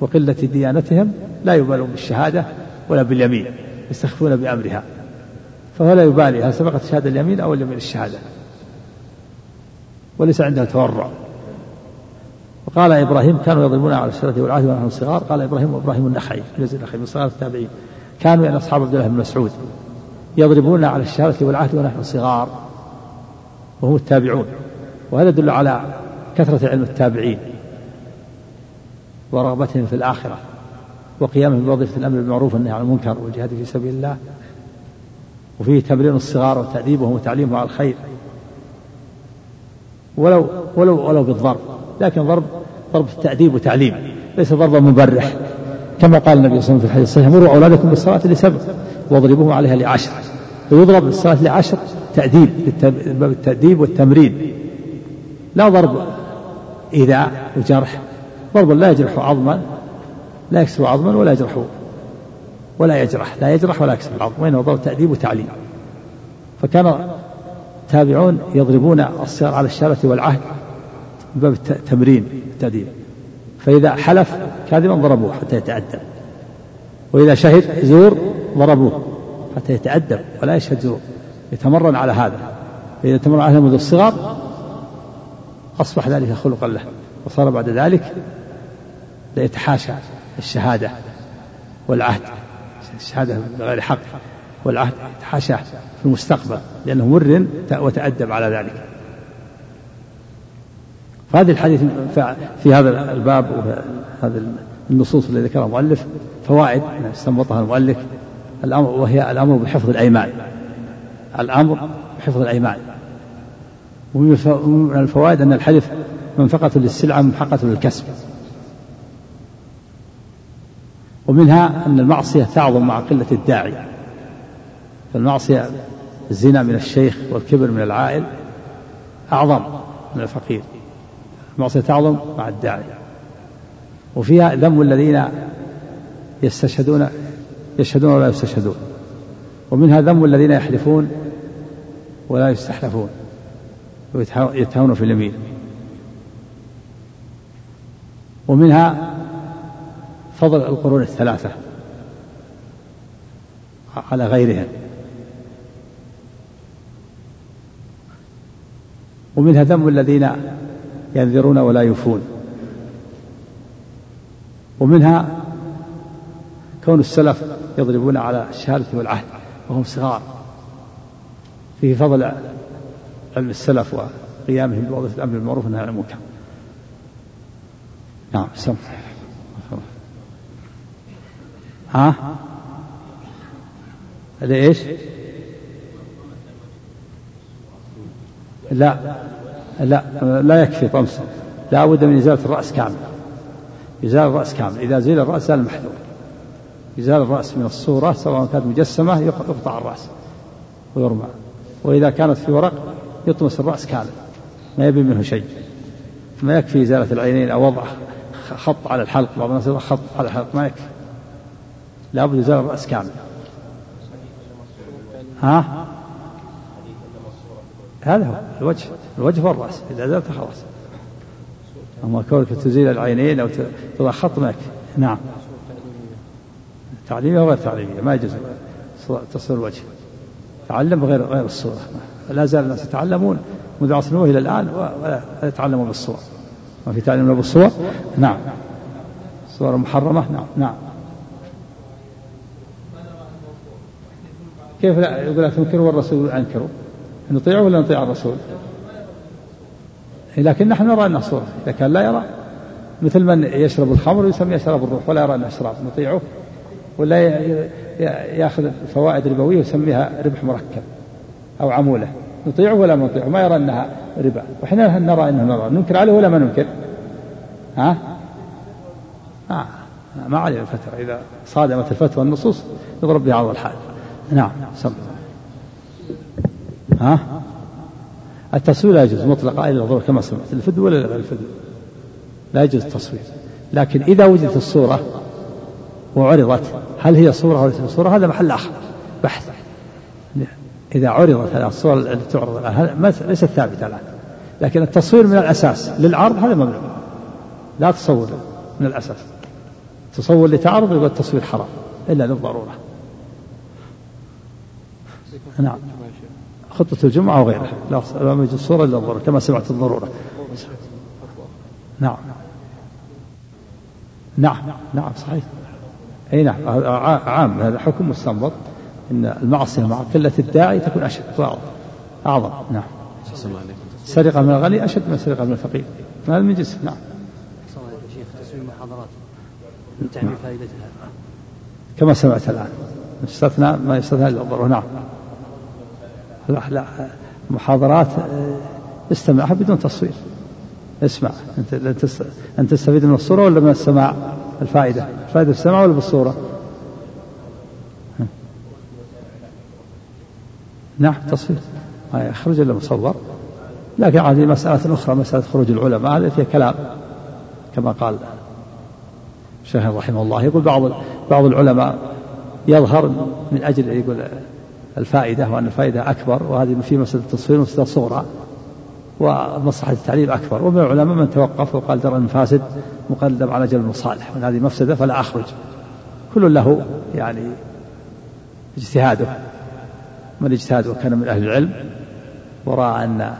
وقلة ديانتهم لا يبالون بالشهادة ولا باليمين يستخفون بأمرها. فهو لا يبالي هل سبقت شهادة اليمين أو اليمين الشهادة؟ وليس عنده تورع. وقال إبراهيم كانوا يضربون على الشرة والعهد ونحن صغار قال إبراهيم وإبراهيم النخعي النخعي من صغار التابعين. كانوا يعني أصحاب عبد الله بن مسعود. يضربون على الشهادة والعهد ونحن صغار وهم التابعون. وهذا يدل على كثرة علم التابعين ورغبتهم في الآخرة وقيامهم بوظيفة الأمر بالمعروف والنهي عن المنكر والجهاد في سبيل الله. وفيه تمرين الصغار وتأديبهم وتعليمهم على الخير. ولو ولو ولو بالضرب. لكن ضرب ضرب التأديب وتعليم ليس ضربا مبرح. كما قال النبي صلى الله عليه وسلم في الحديث الصحيح مروا أولادكم بالصلاة لسبع واضربوهم عليها لعشر. ويضرب بالصلاة لعشر تأديب باب التأديب والتمرين. لا ضرب إيذاء وجرح. ضرب لا يجرح عظما لا يكسر عظما ولا يجرح ولا يجرح. لا يجرح ولا يكسر العظم وإنما ضرب تأديب وتعليم. فكان التابعون يضربون الصغار على الشارة والعهد. باب التمرين التأديب فإذا حلف كاذبا ضربوه حتى يتأدب وإذا شهد زور ضربوه حتى يتأدب ولا يشهد زور. يتمرن على هذا. فإذا تمرن على هذا منذ الصغر أصبح ذلك خلقا له. وصار بعد ذلك ليتحاشى الشهادة والعهد. الشهادة بغير حق. والعهد يتحاشاه في المستقبل. لأنه مر وتأدب على ذلك. فهذه الحديث في هذا الباب وهذه النصوص التي ذكرها المؤلف فوائد استنبطها المؤلف. الأمر وهي الأمر بحفظ الأيمان. الأمر بحفظ الأيمان. ومن الفوائد أن الحلف منفقة للسلعة محقة للكسب. ومنها أن المعصية تعظم مع قلة الداعي. فالمعصية الزنا من الشيخ والكبر من العائل أعظم من الفقير. المعصية تعظم مع الداعي. وفيها ذم الذين يستشهدون يشهدون ولا يستشهدون. ومنها ذم الذين يحلفون ولا يستحلفون. ويتهاون في اليمين. ومنها فضل القرون الثلاثة على غيرهم. ومنها ذم الذين ينذرون ولا يوفون ومنها كون السلف يضربون على الشهادة والعهد وهم صغار. فيه فضل علم السلف وقيامهم بوظيفة الأمر بالمعروف والنهي عن المنكر. نعم سم. ها؟ هذا إيش؟ لا. لا لا يكفي طمس. لا بد من إزالة الرأس كامل إزالة الرأس كامل إذا زيل الرأس زال المحذور إزالة الرأس من الصورة سواء كانت مجسمة يقطع الرأس ويرمى. وإذا كانت في ورق يطمس الرأس كامل. ما يبي منه شيء. ما يكفي إزالة العينين أو وضع خط على الحلق. بعض الناس يضع خط على الحلق. ما يكفي. لابد يزال الرأس كامل ها؟ هذا هو الوجه الوجه والرأس إذا زالت خلاص. أما كونك تزيل العينين أو تضع خط يكفي نعم. تعليمية وغير تعليمية ما يجوز تصوير الوجه. تعلم غير غير الصورة. لا زال الناس يتعلمون منذ عصر إلى الآن ولا يتعلمون بالصور ما في تعليم بالصور نعم. صور محرمة؟ نعم نعم. كيف لا؟ يقول لا تنكروا والرسول أنكروا نطيعه ولا نطيع الرسول؟ لكن نحن نرى أنه صورة إذا كان لا يرى مثل من يشرب الخمر يسمي يشرب الروح ولا يرى أنه إشراف نطيعه ولا يأخذ فوائد ربوية ويسميها ربح مركب أو عمولة. نطيعه ولا ما نطيعه؟ ما يرى أنها ربا. وإحنا نرى أنه نرى. ننكر عليه ولا ما ننكر؟ ها؟ آه. ما عليه الفتوى. إذا صادمت الفتوى النصوص يضرب بها عرض الحال. نعم سم. ها؟ التصوير لا يجوز مطلقا إلا الضرورة كما سمعت. الفدو ولا غير الفدو لا يجوز التصوير. لكن إذا وجدت الصورة وعرضت هل هي صورة أو ليست صورة؟ هذا محل آخر بحث. إذا عرضت هذه الصور التي تعرض الآن ليست ثابتة الآن. لكن التصوير من الأساس للعرض هذا ممنوع لا تصور من الأساس. تصور لتعرض يبقى التصوير حرام إلا للضرورة. نعم. خطة الجمعة وغيرها لا يوجد صورة إلا الضرورة كما سمعت الضرورة. نعم. نعم. نعم صحيح. أي نعم. عام. هذا حكم مستنبط. إن المعصية مع قلة الداعي تكون أشد. واعظم أعظم. نعم. سرقة من الغني أشد من سرقة من الفقير. هذا من جنس. نعم. شيخ تسويم محاضرات نعم. فائدتها كما سمعت الآن. استثنى ما يستثنى إلا الضروره نعم. لا لا محاضرات آه، استمعها بدون تصوير. اسمع. أنت أنت تستفيد من الصورة ولا من السماع؟ الفائدة. الفائدة في السمع ولا بالصورة؟ نعم تصوير. ما يخرج إلا مصور. لكن هذه مسألة أخرى مسألة خروج العلماء. هذا فيها كلام كما قال الشيخ رحمه الله. يقول بعض بعض العلماء يظهر من أجل يقول الفائدة وأن الفائدة أكبر وهذه في مسألة التصوير مسألة صغرى ومصلحة التعليم أكبر. ومن العلماء من توقف وقال درء المفاسد مقدم على جلب المصالح وأن هذه مفسدة فلا أخرج. كل له يعني اجتهاده. من اجتهاد وكان من أهل العلم ورأى أن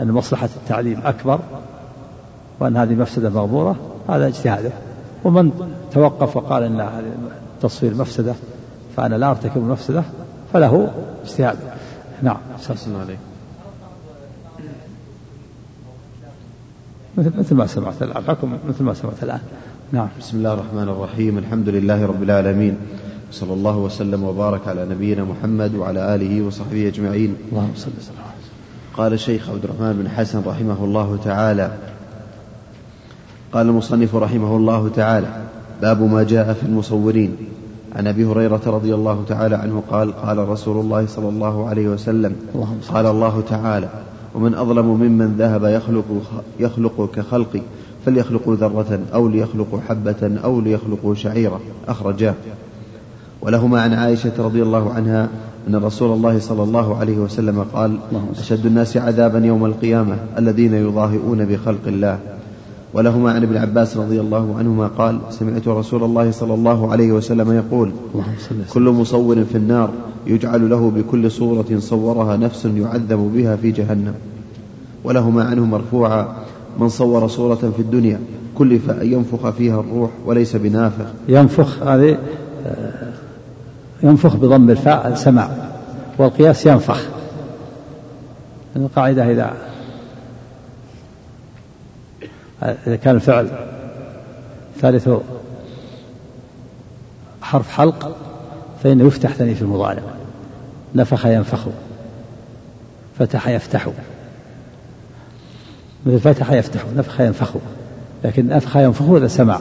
أن مصلحة التعليم أكبر وأن هذه مفسدة مغمورة هذا اجتهاده. ومن توقف وقال أن هذه التصوير مفسدة فأنا لا أرتكب المفسدة. فله اجتهاده نعم. عليك مثل مثل ما سمعت الآن. الحكم مثل ما سمعت الآن. نعم. بسم الله الرحمن الرحيم. الحمد لله رب العالمين. صلى الله وسلم وبارك على نبينا محمد وعلى آله وصحبه أجمعين. اللهم صل وسلم قال الشيخ عبد الرحمن بن حسن رحمه الله تعالى. قال المصنف رحمه الله تعالى باب ما جاء في المصورين. عن أبي هريرة رضي الله تعالى عنه قال قال رسول الله صلى الله عليه وسلم قال الله تعالى ومن أظلم ممن ذهب يخلق, يخلق كخلقي فليخلقوا ذرة أو ليخلقوا حبة أو ليخلقوا شعيرة. أخرجاه. ولهما عن عائشة رضي الله عنها أن رسول الله صلى الله عليه وسلم قال أشد الناس عذابا يوم القيامة الذين يضاهئون بخلق الله. ولهما عن ابن عباس رضي الله عنهما قال سمعت رسول الله صلى الله عليه وسلم يقول كل مصور في النار يجعل له بكل صورة صورها نفس يعذب بها في جهنم. ولهما عنه مرفوعا من صور صورة في الدنيا كلف أن ينفخ فيها الروح وليس بنافخ. ينفخ هذه ينفخ بضم الفاء السماع والقياس ينفخ. القاعدة إذا إذا كان الفعل ثالثه حرف حلق فإنه يفتح ثاني في المضارع. نفخ ينفخ فتح يفتح. مثل فتح يفتح نفخ ينفخ. لكن نفخ ينفخ هذا سماع.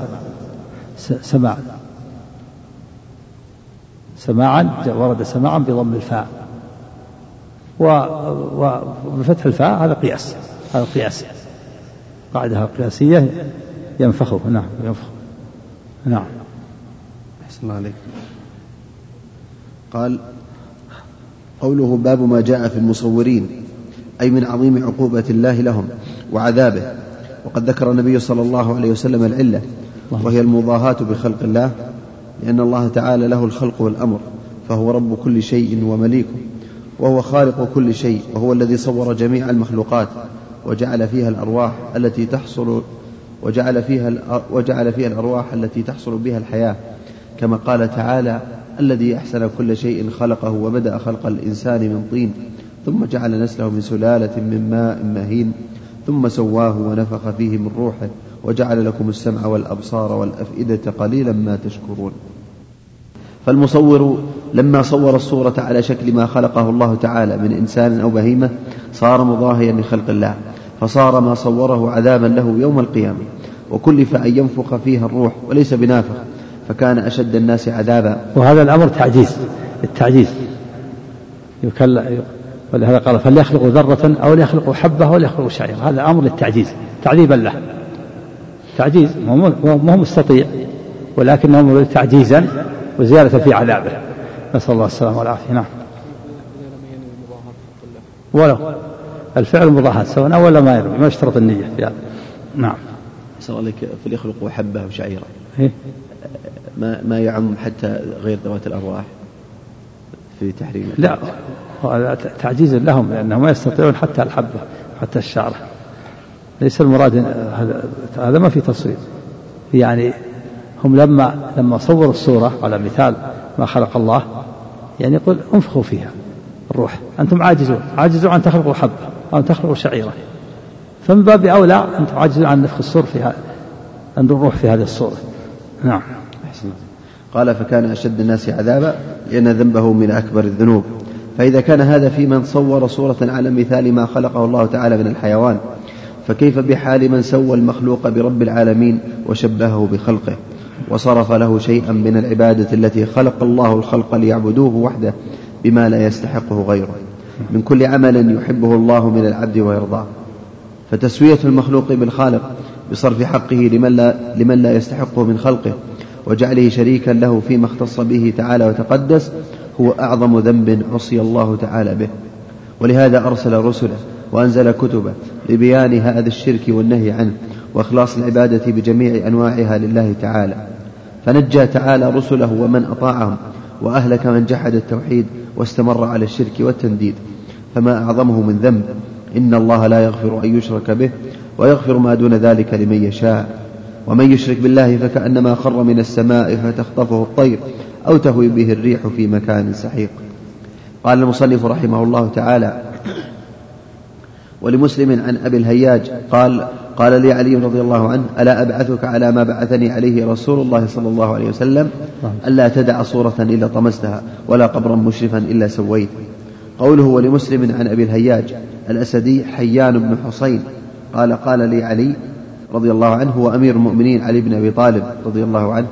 سماع. سماعا ورد سماعا بضم الفاء. وبفتح الفاء هذا قياس. هذا قياس. قاعدة قياسية ينفخه. نعم ينفخ نعم. أحسن عليك. قال قوله باب ما جاء في المصورين أي من عظيم عقوبة الله لهم وعذابه. وقد ذكر النبي صلى الله عليه وسلم العلة وهي المضاهاة بخلق الله لأن الله تعالى له الخلق والأمر فهو رب كل شيء ومليكه وهو خالق كل شيء وهو الذي صور جميع المخلوقات. وجعل فيها الأرواح التي تحصل وجعل فيها وجعل فيها الأرواح التي تحصل بها الحياة. كما قال تعالى الذي أحسن كل شيء خلقه وبدأ خلق الإنسان من طين ثم جعل نسله من سلالة من ماء مهين ثم سواه ونفخ فيه من روحه وجعل لكم السمع والأبصار والأفئدة قليلا ما تشكرون. فالمصور لما صور الصورة على شكل ما خلقه الله تعالى من إنسان أو بهيمة صار مضاهيا لخلق الله فصار ما صوره عذابا له يوم القيامة. وكلف أن ينفخ فيها الروح وليس بنافخ فكان أشد الناس عذابا. وهذا الأمر تعجيز التعجيز. ولهذا قال فليخلقوا ذرة أو ليخلقوا حبة أو ليخلقوا شعيرة. هذا أمر للتعجيز تعذيبا له. تعجيز ما هو مستطيع ولكنه تعجيزا وزيادة في عذابه. نسأل الله السلامة والعافية. نعم. ولو الفعل مضاهاة سواء أول ما يرمي ما يشترط النية في هذا. نعم. صلى الله عليك فليخلقوا حبة وشعيرة إيه؟ ما ما يعم حتى غير ذوات الأرواح في تحريم لا. هذا تعجيز لهم لأنهم ما يستطيعون حتى الحبة حتى الشعرة ليس المراد هذا هذا ما في تصوير. يعني هم لما لما صوروا الصورة على مثال ما خلق الله. يعني يقول انفخوا فيها الروح. أنتم عاجزون. عاجزون أن تخلقوا حبة أو تخلقوا شعيرة. فمن باب أولى أنتم عاجزون عن نفخ الصور في هذا أن الروح في هذه الصورة. نعم. أحسن. قال فكان أشد الناس عذابا لأن ذنبه من أكبر الذنوب. فإذا كان هذا في من صور صورة على مثال ما خلقه الله تعالى من الحيوان فكيف بحال من سوى المخلوق برب العالمين وشبهه بخلقه؟ وصرف له شيئا من العبادة التي خلق الله الخلق ليعبدوه وحده بما لا يستحقه غيره. من كل عمل يحبه الله من العبد ويرضاه. فتسوية المخلوق بالخالق بصرف حقه لمن لا, لمن لا يستحقه من خلقه وجعله شريكا له فيما اختص به تعالى وتقدس هو أعظم ذنب عصي الله تعالى به. ولهذا أرسل رسله وأنزل كتبه لبيان هذا الشرك والنهي عنه. وإخلاص العبادة بجميع أنواعها لله تعالى. فنجى تعالى رسله ومن أطاعهم وأهلك من جحد التوحيد واستمر على الشرك والتنديد. فما أعظمه من ذنب إن الله لا يغفر أن يشرك به ويغفر ما دون ذلك لمن يشاء. ومن يشرك بالله فكأنما خر من السماء فتخطفه الطير أو تهوي به الريح في مكان سحيق. قال المصنف رحمه الله تعالى ولمسلم عن أبي الهياج قال قال لي علي رضي الله عنه ألا أبعثك على ما بعثني عليه رسول الله صلى الله عليه وسلم؟ ألا تدع صورة إلا طمستها ولا قبرا مشرفا إلا سويت. قوله ولمسلم عن أبي الهياج الأسدي حيان بن حصين. قال قال لي علي رضي الله عنه هو أمير المؤمنين علي بن أبي طالب رضي الله عنه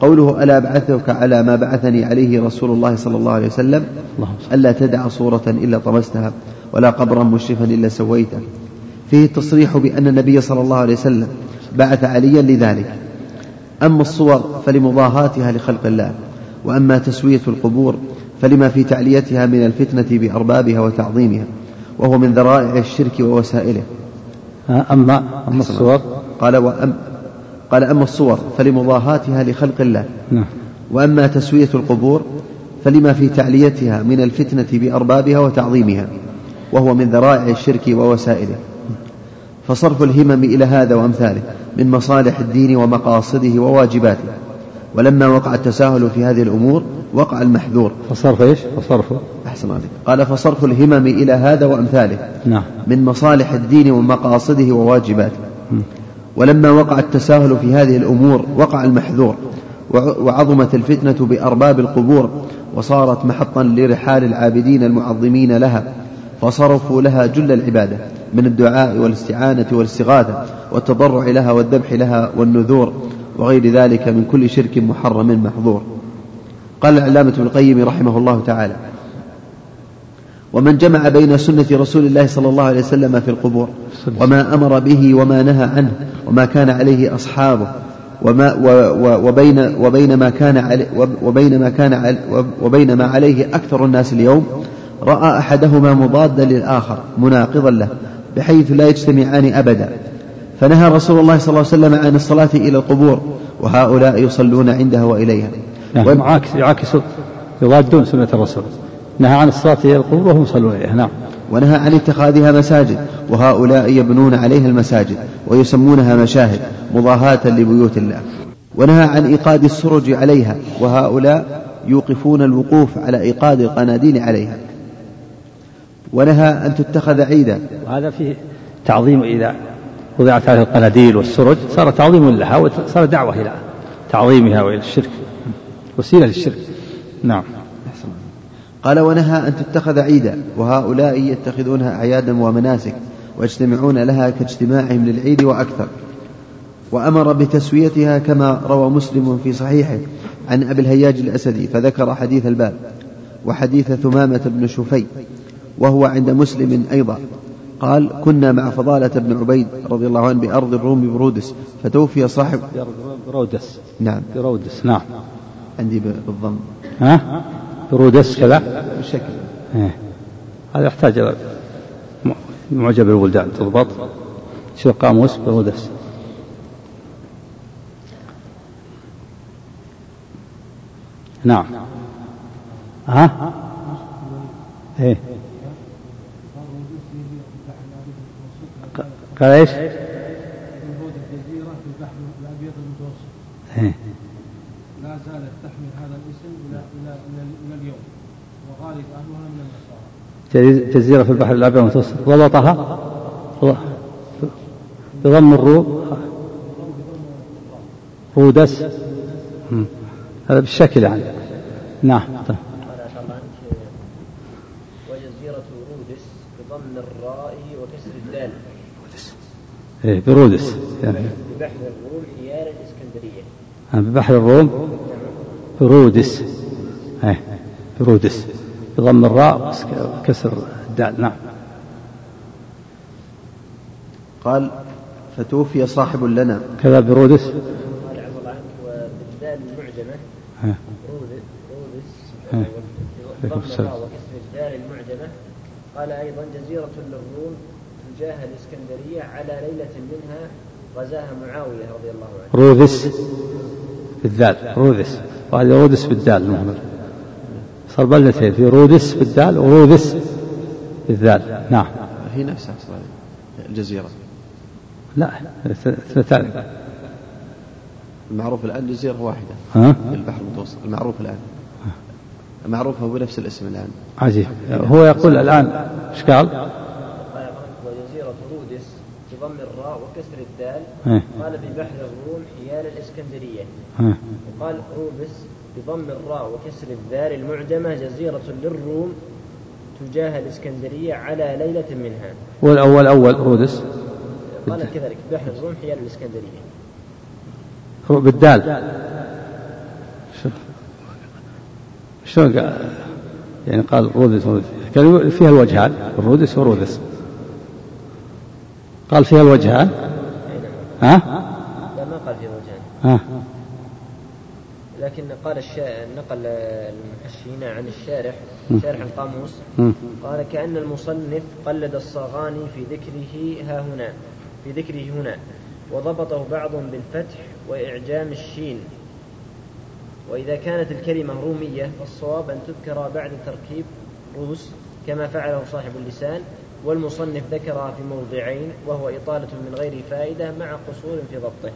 قوله ألا أبعثك على ما بعثني عليه رسول الله صلى الله عليه وسلم؟ ألا تدع صورة إلا طمستها ولا قبرا مشرفا إلا سويته. فيه التصريح بأن النبي صلى الله عليه وسلم بعث عليا لذلك. أما الصور فلمضاهاتها لخلق الله وأما تسوية القبور فلما في تعليتها من الفتنة بأربابها وتعظيمها وهو من ذرائع الشرك ووسائله. أما أما الصور؟ قال وأم قال أما الصور فلمضاهاتها لخلق الله. نعم. وأما تسوية القبور فلما في تعليتها من الفتنة بأربابها وتعظيمها وهو من ذرائع الشرك ووسائله. فصرف الهمم إلى هذا وأمثاله من مصالح الدين ومقاصده وواجباته. ولما وقع التساهل في هذه الأمور وقع المحذور. فصرف إيش؟ فصرف أحسن عليك. قال فصرف الهمم إلى هذا وأمثاله نعم. من مصالح الدين ومقاصده وواجباته. ولما وقع التساهل في هذه الأمور وقع المحذور وعظمت الفتنة بأرباب القبور وصارت محطا لرحال العابدين المعظمين لها. فصرفوا لها جل العبادة من الدعاء والاستعانة والاستغاثة والتضرع لها والذبح لها والنذور وغير ذلك من كل شرك محرم محظور. قال العلامة ابن القيم رحمه الله تعالى ومن جمع بين سنة رسول الله صلى الله عليه وسلم في القبور وما أمر به وما نهى عنه وما كان عليه أصحابه وما وبين وبين ما كان علي وبين ما كان وبين ما عليه أكثر الناس اليوم رأى أحدهما مضادا للآخر مناقضا له بحيث لا يجتمعان أبدا. فنهى رسول الله صلى الله عليه وسلم عن الصلاة إلى القبور وهؤلاء يصلون عندها وإليها. نعم يعاكس يضادون سنة الرسول. نهى عن الصلاة إلى القبور وهم يصلون إليها نعم. ونهى عن اتخاذها مساجد وهؤلاء يبنون عليها المساجد ويسمونها مشاهد مضاهاة لبيوت الله. ونهى عن إيقاد السرج عليها وهؤلاء يوقفون الوقوف على إيقاد القناديل عليها. ونهى أن تتخذ عيدا. وهذا فيه تعظيم إذا وضعت هذه القناديل والسرج صار تعظيم لها وصار دعوة إلى تعظيمها وإلى الشرك وسيلة للشرك. نعم. قال ونهى أن تتخذ عيدا وهؤلاء يتخذونها أعيادا ومناسك ويجتمعون لها كاجتماعهم للعيد وأكثر. وأمر بتسويتها كما روى مسلم في صحيحه عن أبي الهياج الأسدي فذكر حديث الباب وحديث ثمامة بن شفي وهو عند مسلم أيضا. قال كنا مع فضالة بن عبيد رضي الله عنه بأرض الروم برودس فتوفي صاحب برودس. نعم. برودس نعم. عندي بالضم. ها؟ برودس كذا؟ بالشكل. إيه. هذا يحتاج معجب الولدان تضبط؟ شو قاموس؟ برودس. نعم. ها؟ إيه. قال إيش؟ الجزيرة في البحر الأبيض المتوسط. إيه. لا زالت تحمل هذا الاسم إلى إلى إلى اليوم. وغالب أهلها من النصارى. جزيرة في البحر الأبيض المتوسط. ضبطها بضم الرو رودس هذا بالشكل يعني. نعم. طيب. وجزيرة رودس بضم الراء وكسر الدال إيه برودس يعني ببحر الروم حيال الإسكندرية ببحر الروم. برودس إيه برودس بضم الراء وكسر الدال. نعم. قال فتوفي صاحب لنا. كذا برودس قال عفا الله عنك وبالدال المعجمة إيه. رودس رودس إيه. بضم عليكم السلام. الراء وكسر الدال المعجمة. قال أيضا جزيرة للروم تجاه الإسكندرية على ليلة منها غزاها معاوية رضي الله عنه. رودس بالذال رودس وهذا رودس بالدال المهم صار بلدتين في رودس بالدال ورودس بالذال نعم. هي نفسها أصلا الجزيرة. لا اثنتان. المعروف الآن جزيرة واحدة. ها؟ في البحر المتوسط المعروف الآن. معروف هو بنفس الاسم الآن. عجيب. هو يقول الآن إيش قال؟ قال وجزيرة رودس بضم الراء وكسر الدال إيه. قال ببحر الروم حيال الإسكندرية. ها. وقال روبس بضم الراء وكسر الذال المعجمة جزيرة للروم تجاه الإسكندرية على ليلة منها. والأول أول رودس قال كذلك بحر الروم حيال الإسكندرية. هو بالدال. شو- شلون قال يعني قال رودس رودس كان فيها الوجهان الرودس ورودس قال فيها الوجهان ها؟ لا ما قال في وجهان ها. لكن قال الشا... نقل المحشين عن الشارح شارح القاموس. قال كأن المصنف قلد الصاغاني في ذكره ها هنا في ذكره هنا. وضبطه بعضهم بالفتح وإعجام الشين. وإذا كانت الكلمة رومية فالصواب أن تذكر بعد تركيب روس كما فعله صاحب اللسان والمصنف ذكرها في موضعين وهو إطالة من غير فائدة مع قصور في ضبطه.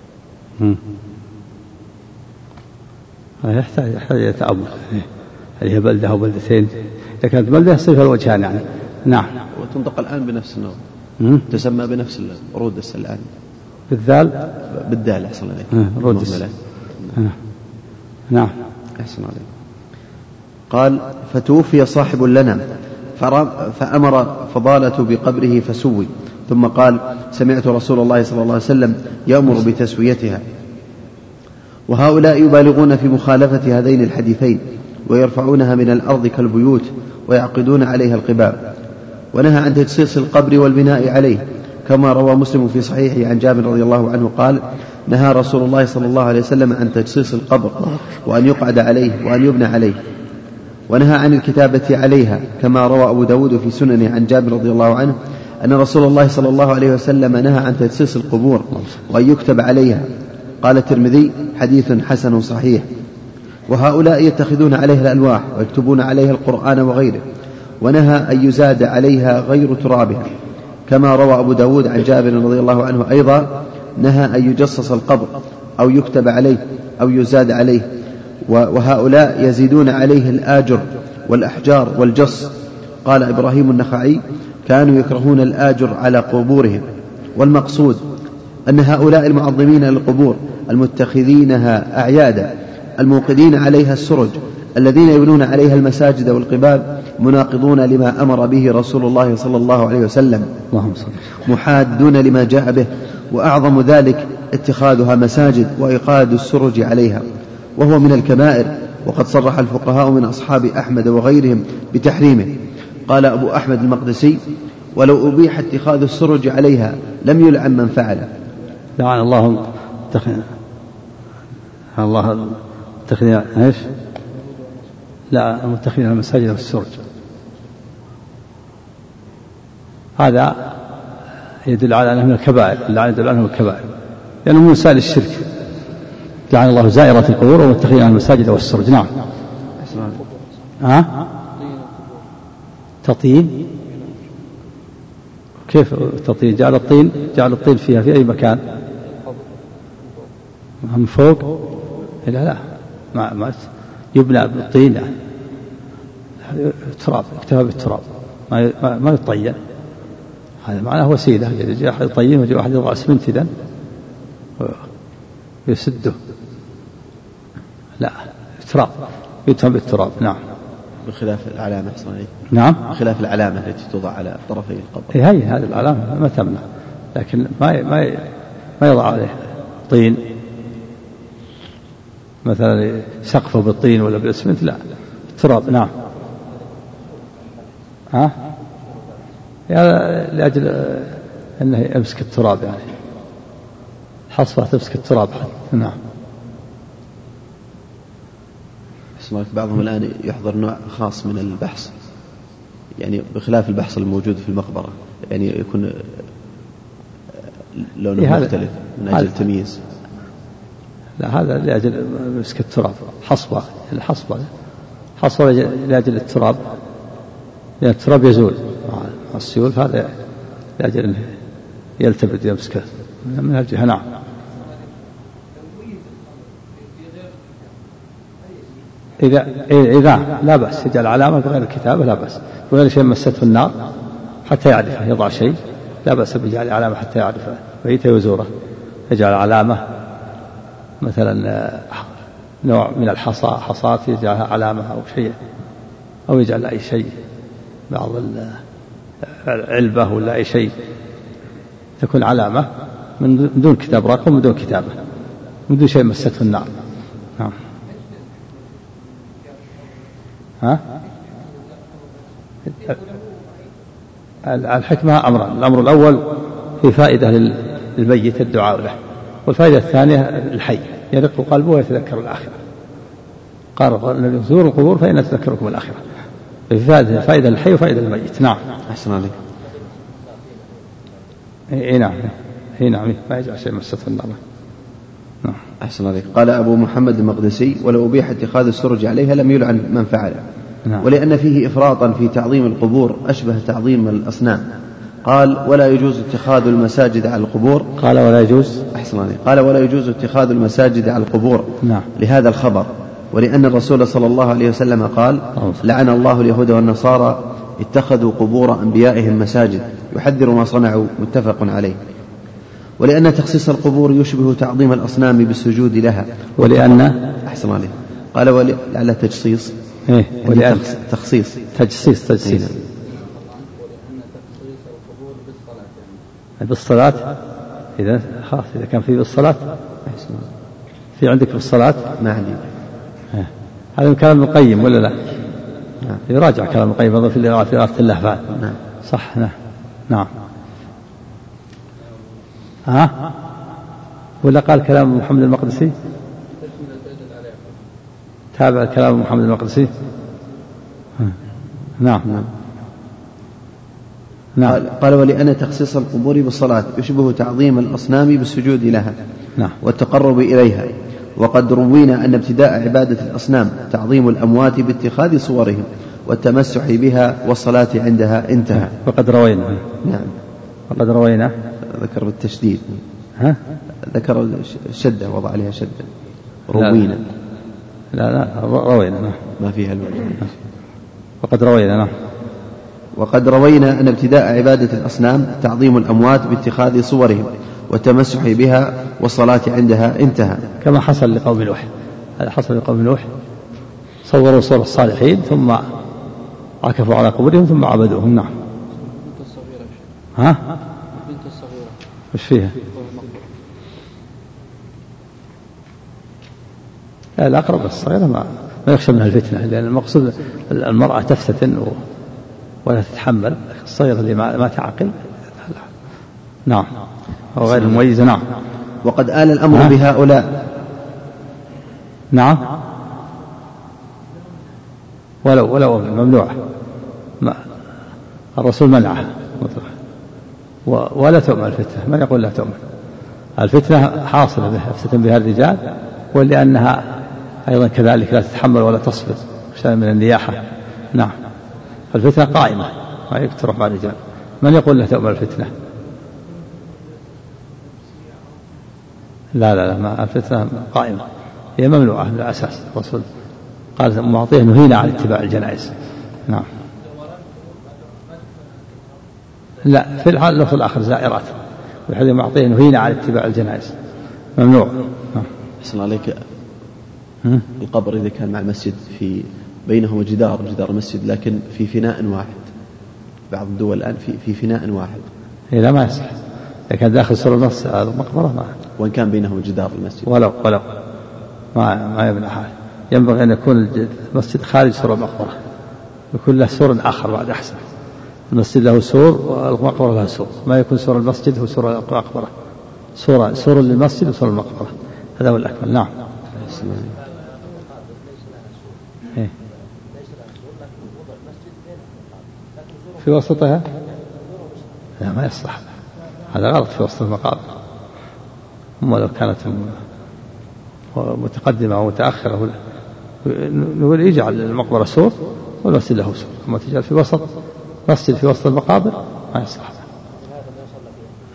يحتاج يحتاج إلى تأمل هل هي بلدة أو بلدتين. إذا كانت بلدة يصير فيها الوجهان يعني. نعم. وتنطق الآن بنفس النوع. تسمى بنفس رودس الآن. بالذال؟ بالدال أحسن عليك. آه، رودس. نعم نعم. أحسن عليك. قال فتوفي صاحب لنا فأمر فضالة بقبره فسوي. ثم قال سمعت رسول الله صلى الله عليه وسلم يأمر بتسويتها. وهؤلاء يبالغون في مخالفة هذين الحديثين ويرفعونها من الأرض كالبيوت ويعقدون عليها القباب. ونهى عن تجصيص القبر والبناء عليه كما روى مسلم في صحيحه عن جابر رضي الله عنه قال نهى رسول الله صلى الله عليه وسلم عن تجصيص القبر وأن يقعد عليه وأن يبنى عليه. ونهى عن الكتابة عليها كما روى أبو داود في سننه عن جابر رضي الله عنه أن رسول الله صلى الله عليه وسلم نهى عن تجصيص القبور وأن يكتب عليها. قال الترمذي حديث حسن صحيح. وهؤلاء يتخذون عليها الألواح ويكتبون عليها القرآن وغيره ونهى أن يزاد عليها غير ترابها. كما روى أبو داود عن جابر رضي الله عنه أيضا نهى أن يجصص القبر أو يكتب عليه أو يزاد عليه. وهؤلاء يزيدون عليه الآجر والأحجار والجص. قال إبراهيم النخعي كانوا يكرهون الآجر على قبورهم. والمقصود أن هؤلاء المعظمين للقبور المتخذينها أعيادا الموقدين عليها السرج الذين يبنون عليها المساجد والقباب مناقضون لما أمر به رسول الله صلى الله عليه وسلم محادون لما جاء به وأعظم ذلك اتخاذها مساجد وإيقاد السرج عليها. وهو من الكبائر وقد صرح الفقهاء من أصحاب أحمد وغيرهم بتحريمه. قال أبو أحمد المقدسي ولو أبيح اتخاذ السرج عليها لم يلعن من فعله لعن الله الله اتخذ إيش؟ لا متخذين المساجد والسرج. هذا يدل على أنه من الكبائر لا يدل على أنه من الكبائر لأنه من وسائل الشرك. لعن الله زائرة القبور ومتخذين المساجد والسرج. نعم. ها؟ تطين؟ كيف تطين؟ جعل الطين جعل الطين فيها في أي مكان؟ من فوق؟ لا لا. ما, ما يبنى بالطين يعني. تراب اكتفى بالتراب. ما ما يطين. هذا معناه وسيلة. يجي أحد يطين ويجي أحد يضع اسمنت إذا يسده لا تراب يتهم بالتراب نعم. بخلاف العلامة نعم. بخلاف العلامة التي توضع على طرفي القبر. إيه هي هذه العلامة ما تمنع. لكن ما ما ما يضع عليه طين. مثلا سقفه بالطين ولا بالاسمنت لا. التراب نعم. ها؟ يعني لأجل أنه يمسك التراب يعني. حصبة تمسك التراب حتى نعم بعضهم الآن يحضر نوع خاص من البحث يعني بخلاف البحث الموجود في المقبرة يعني يكون لونه إيه مختلف من أجل التمييز. لا هذا لأجل مسك التراب حصبة الحصبة حصبة لأجل التراب لأن التراب يزول. مع السيول فهذا لأجل أنه يلتفت يمسكه من الجهة نعم. إذا إذا لا بأس يجعل علامة بغير الكتابة لا بأس. بغير شيء مسته النار حتى يعرفه يضع شيء لا بأس بجعل علامة حتى يعرفه بيته وزوره يجعل علامة مثلا نوع من الحصى حصاة يجعلها علامة أو شيء أو يجعل أي شيء بعض العلبة ولا أي شيء. تكون علامة من دون كتاب رقم من دون كتابة من دون شيء مسته النار. نعم. ها؟ الحكمة أمران. الأمر الأول في فائدة للميت الدعاء له والفائدة الثانية الحي. يرق قلبه ويتذكر الآخرة. قال النبي زوروا القبور فإن تذكركم الآخرة. فائدة فائدة للحي وفائدة للميت. نعم. أحسن عليك. اي نعم. إي نعم. ما يجعل شيء مسته النار. نعم أحسن عليك. قال أبو محمد المقدسي ولو أبيح اتخاذ السرج عليها لم يلعن من فعله نعم. ولأن فيه إفراطا في تعظيم القبور أشبه تعظيم الأصنام. قال ولا يجوز اتخاذ المساجد على القبور. قال ولا يجوز. أحسن عليك. قال ولا يجوز اتخاذ المساجد على القبور. نعم. لهذا الخبر. ولأن الرسول صلى الله عليه وسلم قال لعن الله اليهود والنصارى اتخذوا قبور أنبيائهم مساجد. يحذر ما صنعوا متفق عليه. ولأن تخصيص القبور يشبه تعظيم الأصنام بالسجود لها. ولأن؟ أحسن عليه قال ولعل تجصيص. إيه ولأن تخصيص. تجصيص تجصيص. إيه. بالصلاة؟ إذا خلاص إذا كان في بالصلاة. في عندك بالصلاة ما عندي. هذا من كلام ابن القيم ولا لا؟ نعم. يراجع كلام القيم في في اللهفان نعم. صح نعم. نعم. ها؟ ولا قال كلام محمد المقدسي؟ تابع كلام محمد المقدسي؟ نعم نعم. نعم. قال, قال ولأن تخصيص القبور بالصلاة يشبه تعظيم الأصنام بالسجود لها نعم. والتقرب إليها. وقد روينا أن ابتداء عبادة الأصنام تعظيم الأموات باتخاذ صورهم والتمسح بها والصلاة عندها انتهى. وقد روينا. نعم. وقد روينا. ذكر بالتشديد. ها؟ ذكر الشدة وضع عليها شدة. روينا. لا لا روينا نعم ما فيها الوجه. وقد روينا نعم وقد روينا أن ابتداء عبادة الأصنام تعظيم الأموات باتخاذ صورهم والتمسح بها والصلاة عندها انتهى. كما حصل لقوم نوح. هذا حصل لقوم نوح. صوروا صور الصالحين ثم عكفوا على قبورهم ثم عبدوهم نعم. ها؟ وش فيها. لا الأقرب الصغيرة ما ما يخشى منها الفتنة لأن المقصود المرأة تفتتن و... ولا تتحمل الصغيرة اللي ما, ما تعقل نعم. أو غير المميزة نعم. وقد آل الأمر ها؟ بهؤلاء. نعم. ولو ولو ممنوعة ما الرسول مطلقا و- ولا تؤمن الفتنة. من يقول لا تؤمن؟ الفتنة حاصلة بها يفتتن بها الرجال ولأنها أيضا كذلك لا تتحمل ولا تصبر شيئا من النياحة. نعم. الفتنة قائمة ما يكثر مع الرجال. من يقول لا تؤمن الفتنة؟ لا لا لا ما الفتنة قائمة. هي ممنوعة من الأساس الرسول قال معطيه نهينا عن اتباع الجنائز. نعم. لا في الحال اللفظ الآخر زائرات. وحديث معطيه نهينا عن اتباع الجنائز. ممنوع. أحسن عليك؟ القبر إذا كان مع المسجد في بينهما جدار جدار المسجد لكن في فناء واحد. بعض الدول الآن في في فناء واحد. إيه لا ما يصح. إذا كان داخل سور النص هذا مقبرة ما. وإن كان بينهما جدار المسجد. ولو ولو. ما ما يبنى حال ينبغي أن يكون المسجد خارج سور المقبرة. يكون له سور آخر بعد أحسن. المسجد له سور والمقبرة لها سور. ما يكون سور المسجد هو سور المقبرة. سورة سور للمسجد وسور المقبرة. هذا هو الأكمل. نعم. إيه. في وسطها؟ لا ما يصلح. هذا غلط في وسط المقابر. أما لو كانت متقدمة أو متأخرة نقول يجعل المقبرة سور والمسجد له سور. أما تجعل في وسط مسجد في وسط المقابر؟ ما يصلح.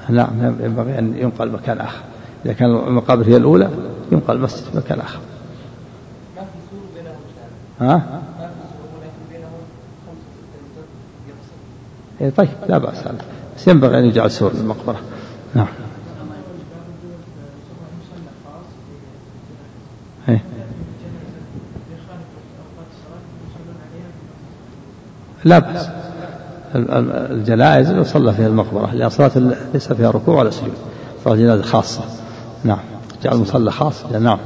نعم ينبغي أن ينقل مكان آخر. إذا كان المقابر هي الأولى ينقل المسجد في مكان آخر. ها؟ إيه طيب لا بأس هذا بس ينبغي أن يجعل سور للمقبرة نعم. إيه. لا بأس. الجنائز يصلى فيها المقبرة لأن صلاة ليس فيها ركوع ولا سجود صلاة جنازة خاصة. نعم. جعل مصلى خاص نعم.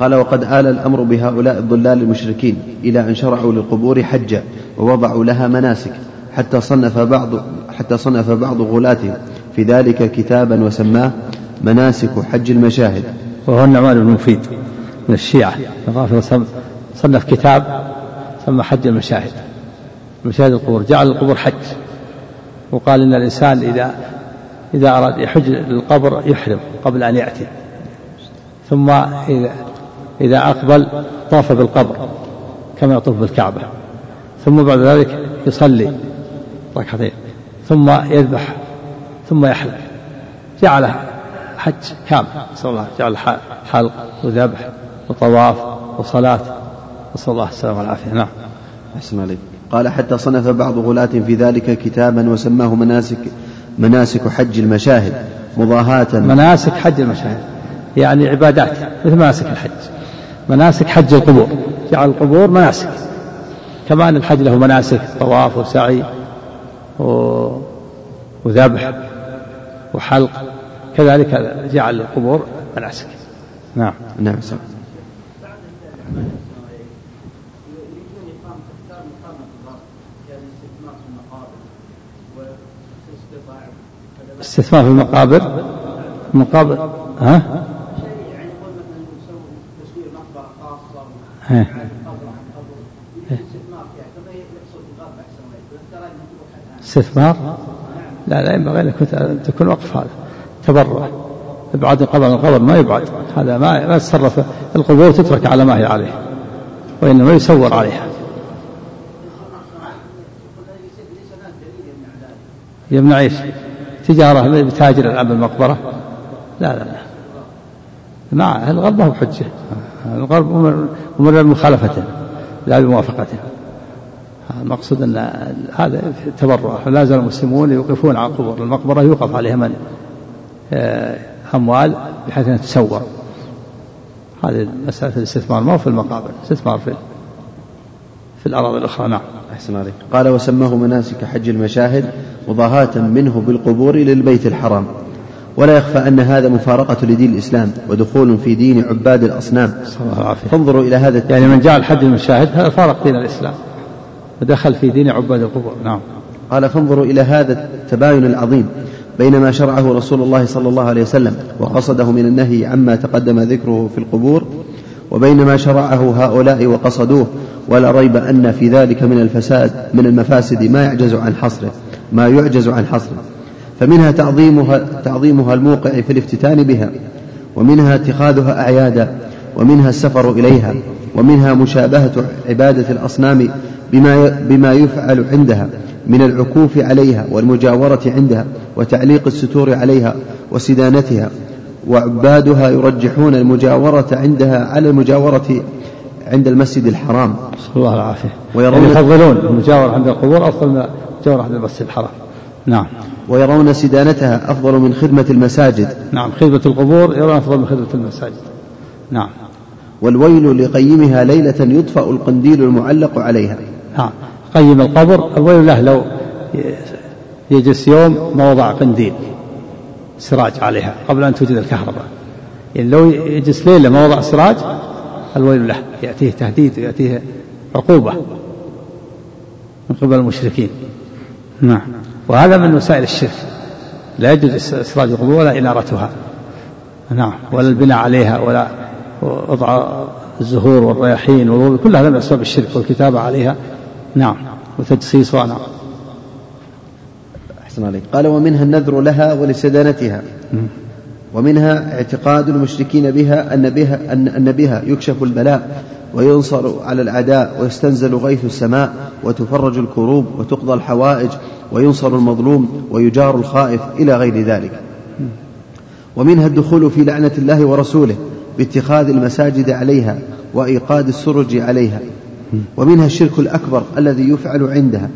قال وقد آل الأمر بهؤلاء الضلال المشركين إلى أن شرعوا للقبور حجا ووضعوا لها مناسك حتى صنف بعض حتى صنف بعض غلاتهم في ذلك كتابا وسماه مناسك حج المشاهد. وهو النعمان بن مفيد من الشيعة صنف كتاب سمى حج المشاهد. مشاهد القبور جعل القبور حج. وقال إن الإنسان إذا إذا أراد يحج للقبر يحرم قبل أن يأتي. ثم إذا إذا أقبل طاف بالقبر كما يطوف بالكعبة. ثم بعد ذلك يصلي ركعتين. ثم يذبح ثم يحلق. جعل حج كامل. نسأل الله جعل حلق وذبح وطواف وصلاة. نسأل الله السلامة والعافية. نعم. أحسن عليك. قال حتى صنف بعض غلاة في ذلك كتابا وسماه مناسك مناسك حج المشاهد مضاهاة. مناسك حج المشاهد. يعني عبادات مثل مناسك الحج. مناسك حج القبور. جعل القبور مناسك. كما أن الحج له مناسك طواف وسعي و... وذبح وحلق. كذلك جعل القبور مناسك. نعم. نعم صح. استثمار في المقابر؟ المقابر ها؟ استثمار؟ لا لا ينبغي أن تكون وقف هذا. تبرع. إبعاد القبر عن القبر ما يبعد. هذا ما ما يتصرف القبور تترك على ما هي عليه وإنما يسور عليها. يمنع إيش؟ تجارة بتاجر الآن بالمقبرة؟ لا لا لا. مع الغرب ما هو بحجة. الغرب أمر بمخالفته لا بموافقته المقصود أن هذا تبرع. فلا زال المسلمون يوقفون على القبور. المقبرة يوقف عليها من؟ آه، أموال بحيث أنها تسور هذه مسألة الاستثمار ما في المقابر استثمار في في الأراضي الأخرى. نعم. أحسن عليك. قال وسماه مناسك حج المشاهد مضاهاة منه بالقبور للبيت الحرام. ولا يخفى أن هذا مفارقة لدين الإسلام ودخول في دين عباد الأصنام. صلى الله العافية فانظروا إلى هذا يعني من جعل حج المشاهد هذا فارق دين الإسلام. ودخل في دين عباد القبور. نعم. قال فانظروا إلى هذا التباين العظيم بين ما شرعه رسول الله صلى الله عليه وسلم وقصده من النهي عما تقدم ذكره في القبور وبين ما شرعه هؤلاء وقصدوه ولا ريب أن في ذلك من الفساد من المفاسد ما يعجز عن حصره ما يعجز عن حصره. فمنها تعظيمها تعظيمها الموقع في الافتتان بها ومنها اتخاذها أعيادا ومنها السفر إليها ومنها مشابهة عبادة الأصنام بما بما يفعل عندها من العكوف عليها والمجاورة عندها وتعليق الستور عليها وسدانتها وعبادها يرجحون المجاورة عندها على المجاورة عند المسجد الحرام. نسأل الله العافية. ويرون يعني يفضلون المجاورة عند القبور أفضل من المجاورة عند المسجد الحرام. نعم. ويرون سدانتها أفضل من خدمة المساجد. نعم خدمة القبور يرون أفضل من خدمة المساجد. نعم. والويل لقيمها ليلة يطفأ القنديل المعلق عليها. نعم. قيم القبر الويل له لو يجلس يوم ما وضع قنديل. سراج عليها قبل أن توجد الكهرباء. يعني لو يجلس ليلة ما وضع سراج الويل له يأتيه تهديد ويأتيه عقوبة من قبل المشركين. نعم. وهذا من وسائل الشرك. لا يجوز إسراج القبور ولا إنارتها. نعم. ولا البناء عليها ولا وضع الزهور والرياحين كل هذا من أسباب الشرك والكتابة عليها. نعم. وتجصيصها نعم. أحسن عليك قال ومنها النذر لها ولسدانتها. ومنها اعتقاد المشركين بها أن بها أن, أن بها يكشف البلاء وينصر على الأعداء ويستنزل غيث السماء وتفرج الكروب وتقضى الحوائج وينصر المظلوم ويجار الخائف إلى غير ذلك. ومنها الدخول في لعنة الله ورسوله باتخاذ المساجد عليها وإيقاد السرج عليها. ومنها الشرك الأكبر الذي يفعل عندها.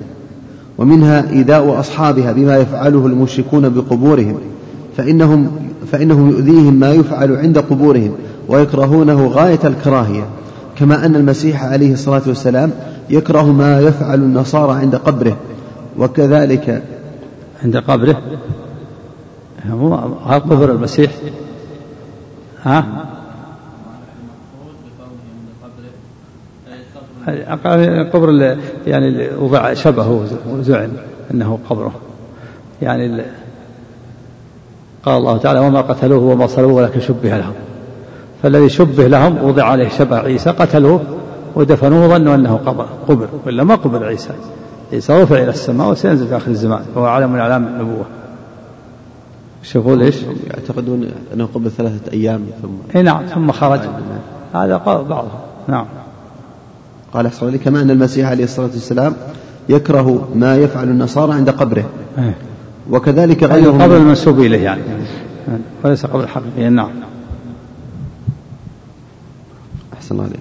ومنها إيذاء أصحابها بما يفعله المشركون بقبورهم فإنهم فإنه يؤذيهم ما يفعل عند قبورهم ويكرهونه غاية الكراهية كما أن المسيح عليه الصلاة والسلام يكره ما يفعل النصارى عند قبره وكذلك عند قبره؟ قبر المسيح. ها؟ قبر يعني وضع شبهه وزعم أنه قبره. يعني قال الله تعالى وما قتلوه وما صلوه ولكن شبه لهم. فالذي شبه لهم وضع عليه شبه عيسى قتلوه ودفنوه وظنوا أنه قبر قبر ولا ما قبر عيسى. عيسى رفع إلى السماء وسينزل في اخر الزمان وهو علم من أعلام النبوة. شوفوا ليش؟ يعتقدون أنه قبل ثلاثة أيام ثم إي نعم ثم خرج. هذا بعضهم. نعم. قال أحسن عليك كما أن المسيح عليه الصلاة والسلام يكره ما يفعل النصارى عند قبره. إيه. وكذلك يعني غيره قبر المنسوب إليه يعني. وليس قبر الحقيقي نعم. أحسن عليك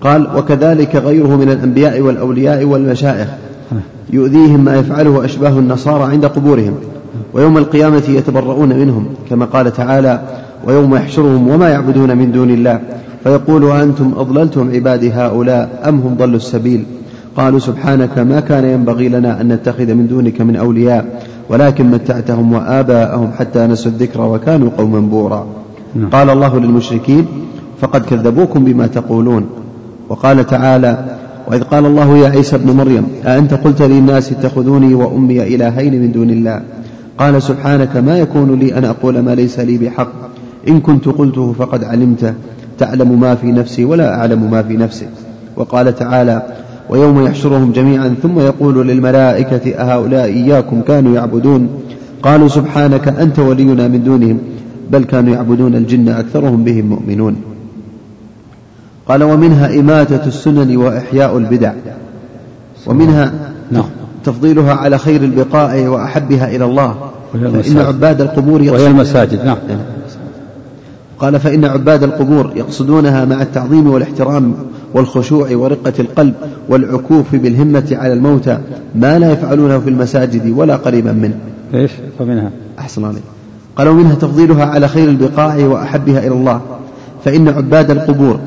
قال وكذلك غيره من الأنبياء والأولياء والمشائخ يؤذيهم ما يفعله أشباه النصارى عند قبورهم ويوم القيامة يتبرؤون منهم كما قال تعالى ويوم يحشرهم وما يعبدون من دون الله. فيقول أنتم أضللتم عبادي هؤلاء أم هم ضلوا السبيل؟ قالوا سبحانك ما كان ينبغي لنا أن نتخذ من دونك من أولياء ولكن متعتهم وآباءهم حتى نسوا الذكر وكانوا قوما بورا. نعم. قال الله للمشركين فقد كذبوكم بما تقولون. وقال تعالى وإذ قال الله يا عيسى ابن مريم أأنت قلت للناس اتخذوني وأمي إلهين من دون الله؟ قال سبحانك ما يكون لي أن أقول ما ليس لي بحق. إن كنت قلته فقد علمته تعلم ما في نفسي ولا أعلم ما في نفسك وقال تعالى ويوم يحشرهم جميعا ثم يقول للملائكة أهؤلاء إياكم كانوا يعبدون؟ قالوا سبحانك أنت ولينا من دونهم بل كانوا يعبدون الجن أكثرهم بهم مؤمنون. قال ومنها إماتة السنن وإحياء البدع. ومنها نعم. تفضيلها على خير البقاء وأحبها إلى الله. فإن عباد القبور وهي المساجد. نعم. قال فإن عباد القبور يقصدونها مع التعظيم والاحترام والخشوع ورقة القلب والعكوف بالهمة على الموتى ما لا يفعلونه في المساجد ولا قريبا منه. إيش؟ فمنها. أحسن عليك قال ومنها تفضيلها على خير البقاع وأحبها إلى الله. فإن عباد القبور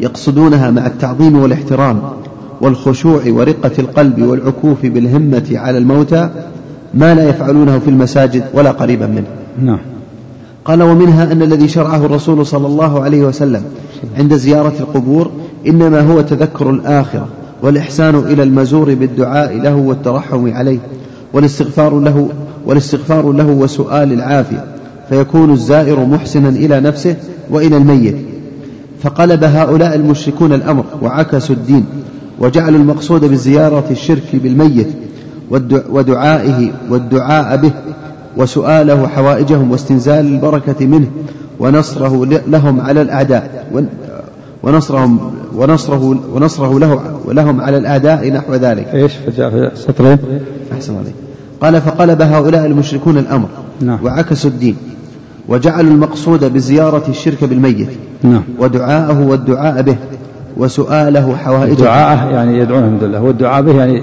يقصدونها مع التعظيم والاحترام والخشوع ورقة القلب والعكوف بالهمة على الموتى ما لا يفعلونه في المساجد ولا قريبا منه. نعم. قال ومنها أن الذي شرعه الرسول صلى الله عليه وسلم عند زيارة القبور إنما هو تذكر الآخرة والإحسان إلى المزور بالدعاء له والترحم عليه والاستغفار له والاستغفار له وسؤال العافية فيكون الزائر محسنا إلى نفسه وإلى الميت. فقلب هؤلاء المشركون الأمر وعكسوا الدين وجعلوا المقصود بالزيارة الشرك بالميت ودعائه والدعاء به وسؤاله حوائجهم واستنزال البركة منه ونصره لهم على الأعداء ونصرهم ونصره ونصره له ولهم على الأعداء نحو ذلك. إيش فجاء في سطرين؟ أحسن عليك. قال فقلب هؤلاء المشركون الأمر نعم. وعكسوا الدين وجعلوا المقصود بزيارة الشرك بالميت نعم. ودعاءه والدعاء به وسؤاله حوائجه دعاءه يعني يدعون الحمد لله والدعاء به يعني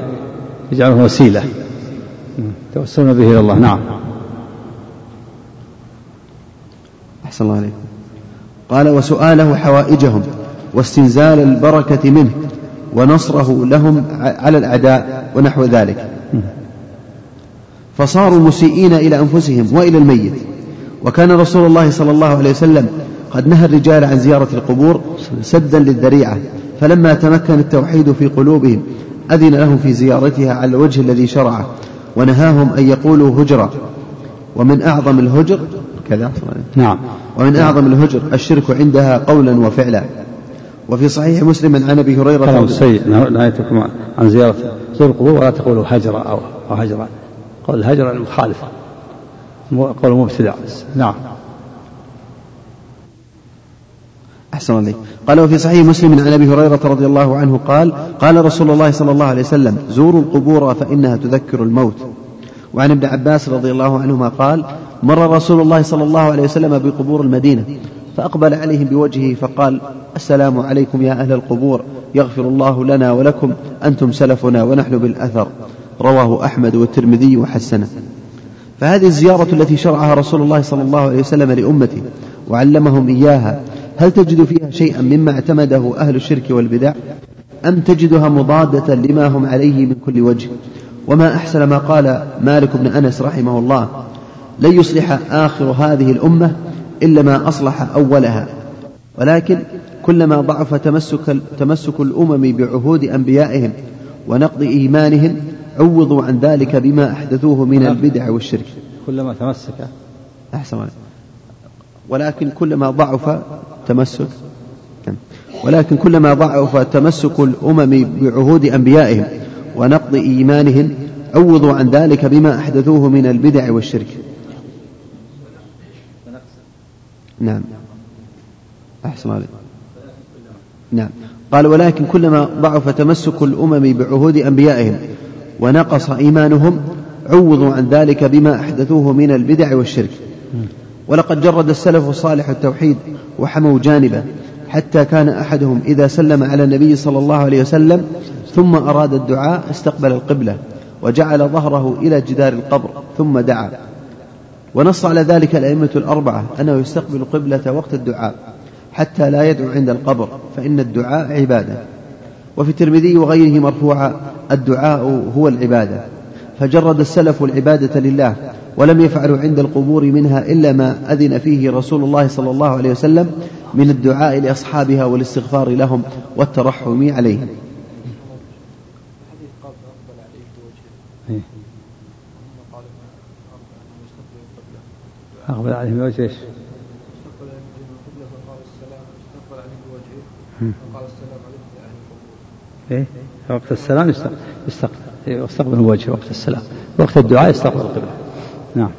يجعله وسيلة توسلون به إلى الله نعم أحسن الله عليكم. قال وسؤاله حوائجهم واستنزال البركة منه ونصره لهم على الأعداء ونحو ذلك. فصاروا مسيئين إلى أنفسهم وإلى الميت. وكان رسول الله صلى الله عليه وسلم قد نهى الرجال عن زيارة القبور سدا للذريعة فلما تمكن التوحيد في قلوبهم أذن لهم في زيارتها على الوجه الذي شرعه ونهاهم أن يقولوا هجرا ومن أعظم الهجر كذا نعم. ومن أعظم الهجر الشرك عندها قولا وفعلا. وفي صحيح مسلم عن أبي هريرة كلام سيء نهايتكم عن زيارة زور القبور ولا تقولوا هجرا أو هجرا قول الهجر المخالفة. قول مبتدع. نعم. أحسن عليك قال وفي صحيح مسلم عن أبي هريرة رضي الله عنه قال قال رسول الله صلى الله عليه وسلم زوروا القبور فإنها تذكر الموت. وعن ابن عباس رضي الله عنهما قال مر رسول الله صلى الله عليه وسلم بقبور المدينة فأقبل عليهم بوجهه فقال السلام عليكم يا أهل القبور يغفر الله لنا ولكم أنتم سلفنا ونحن بالأثر. رواه أحمد والترمذي وحسنه. فهذه الزيارة التي شرعها رسول الله صلى الله عليه وسلم لأمته وعلمهم إياها هل تجد فيها شيئا مما اعتمده أهل الشرك والبدع أم تجدها مضادة لما هم عليه من كل وجه؟ وما أحسن ما قال مالك بن أنس رحمه الله لن يصلح آخر هذه الأمة إلا ما أصلح أولها ولكن كلما ضعف تمسك, تمسك الأمم بعهود أنبيائهم ونقض إيمانهم عوضوا عن ذلك بما أحدثوه من البدع والشرك. كلما تمسك. أحسن ولكن كلما ضعف تمسك ولكن كلما ضعف تمسك الأمم بعهود أنبيائهم ونقض إيمانهم عوضوا عن ذلك بما أحدثوه من البدع والشرك. نعم. أحسن عليك نعم. قال ولكن كلما ضعف تمسك الأمم بعهود أنبيائهم ونقص إيمانهم عوضوا عن ذلك بما أحدثوه من البدع والشرك. ولقد جرد السلف الصالح التوحيد وحموا جانبه. حتى كان أحدهم إذا سلم على النبي صلى الله عليه وسلم ثم أراد الدعاء استقبل القبلة وجعل ظهره إلى جدار القبر ثم دعا. ونص على ذلك الأئمة الأربعة أنه يستقبل قبلة وقت الدعاء حتى لا يدعو عند القبر فإن الدعاء عبادة. وفي الترمذي وغيره مرفوعا الدعاء هو العبادة. فجرد السلف العبادة لله ولم يفعلوا عند القبور منها إلا ما أذن فيه رسول الله صلى الله عليه وسلم من الدعاء لأصحابها والاستغفار لهم والترحم عليهم. أقبل عليه بوجه إيش؟ استقبل عليه القبلة فقال السلام استقبل عليه بوجهه فقال السلام عليكم. يا أهل القبور إيه؟ وقت السلام يستقبل. يستقبل وجهه وقت السلام وقت الدعاء يستقبل القبلة نعم.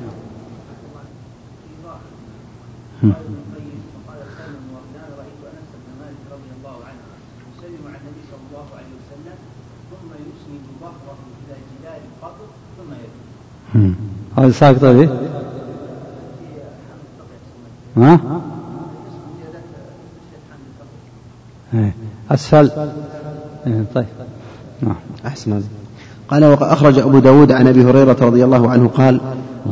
هذا ساقط إيه؟ ها؟ إيه. أسفل إيه، طيب نعم أحسن. قال وقد أخرج أبو داود عن أبي هريرة رضي الله عنه قال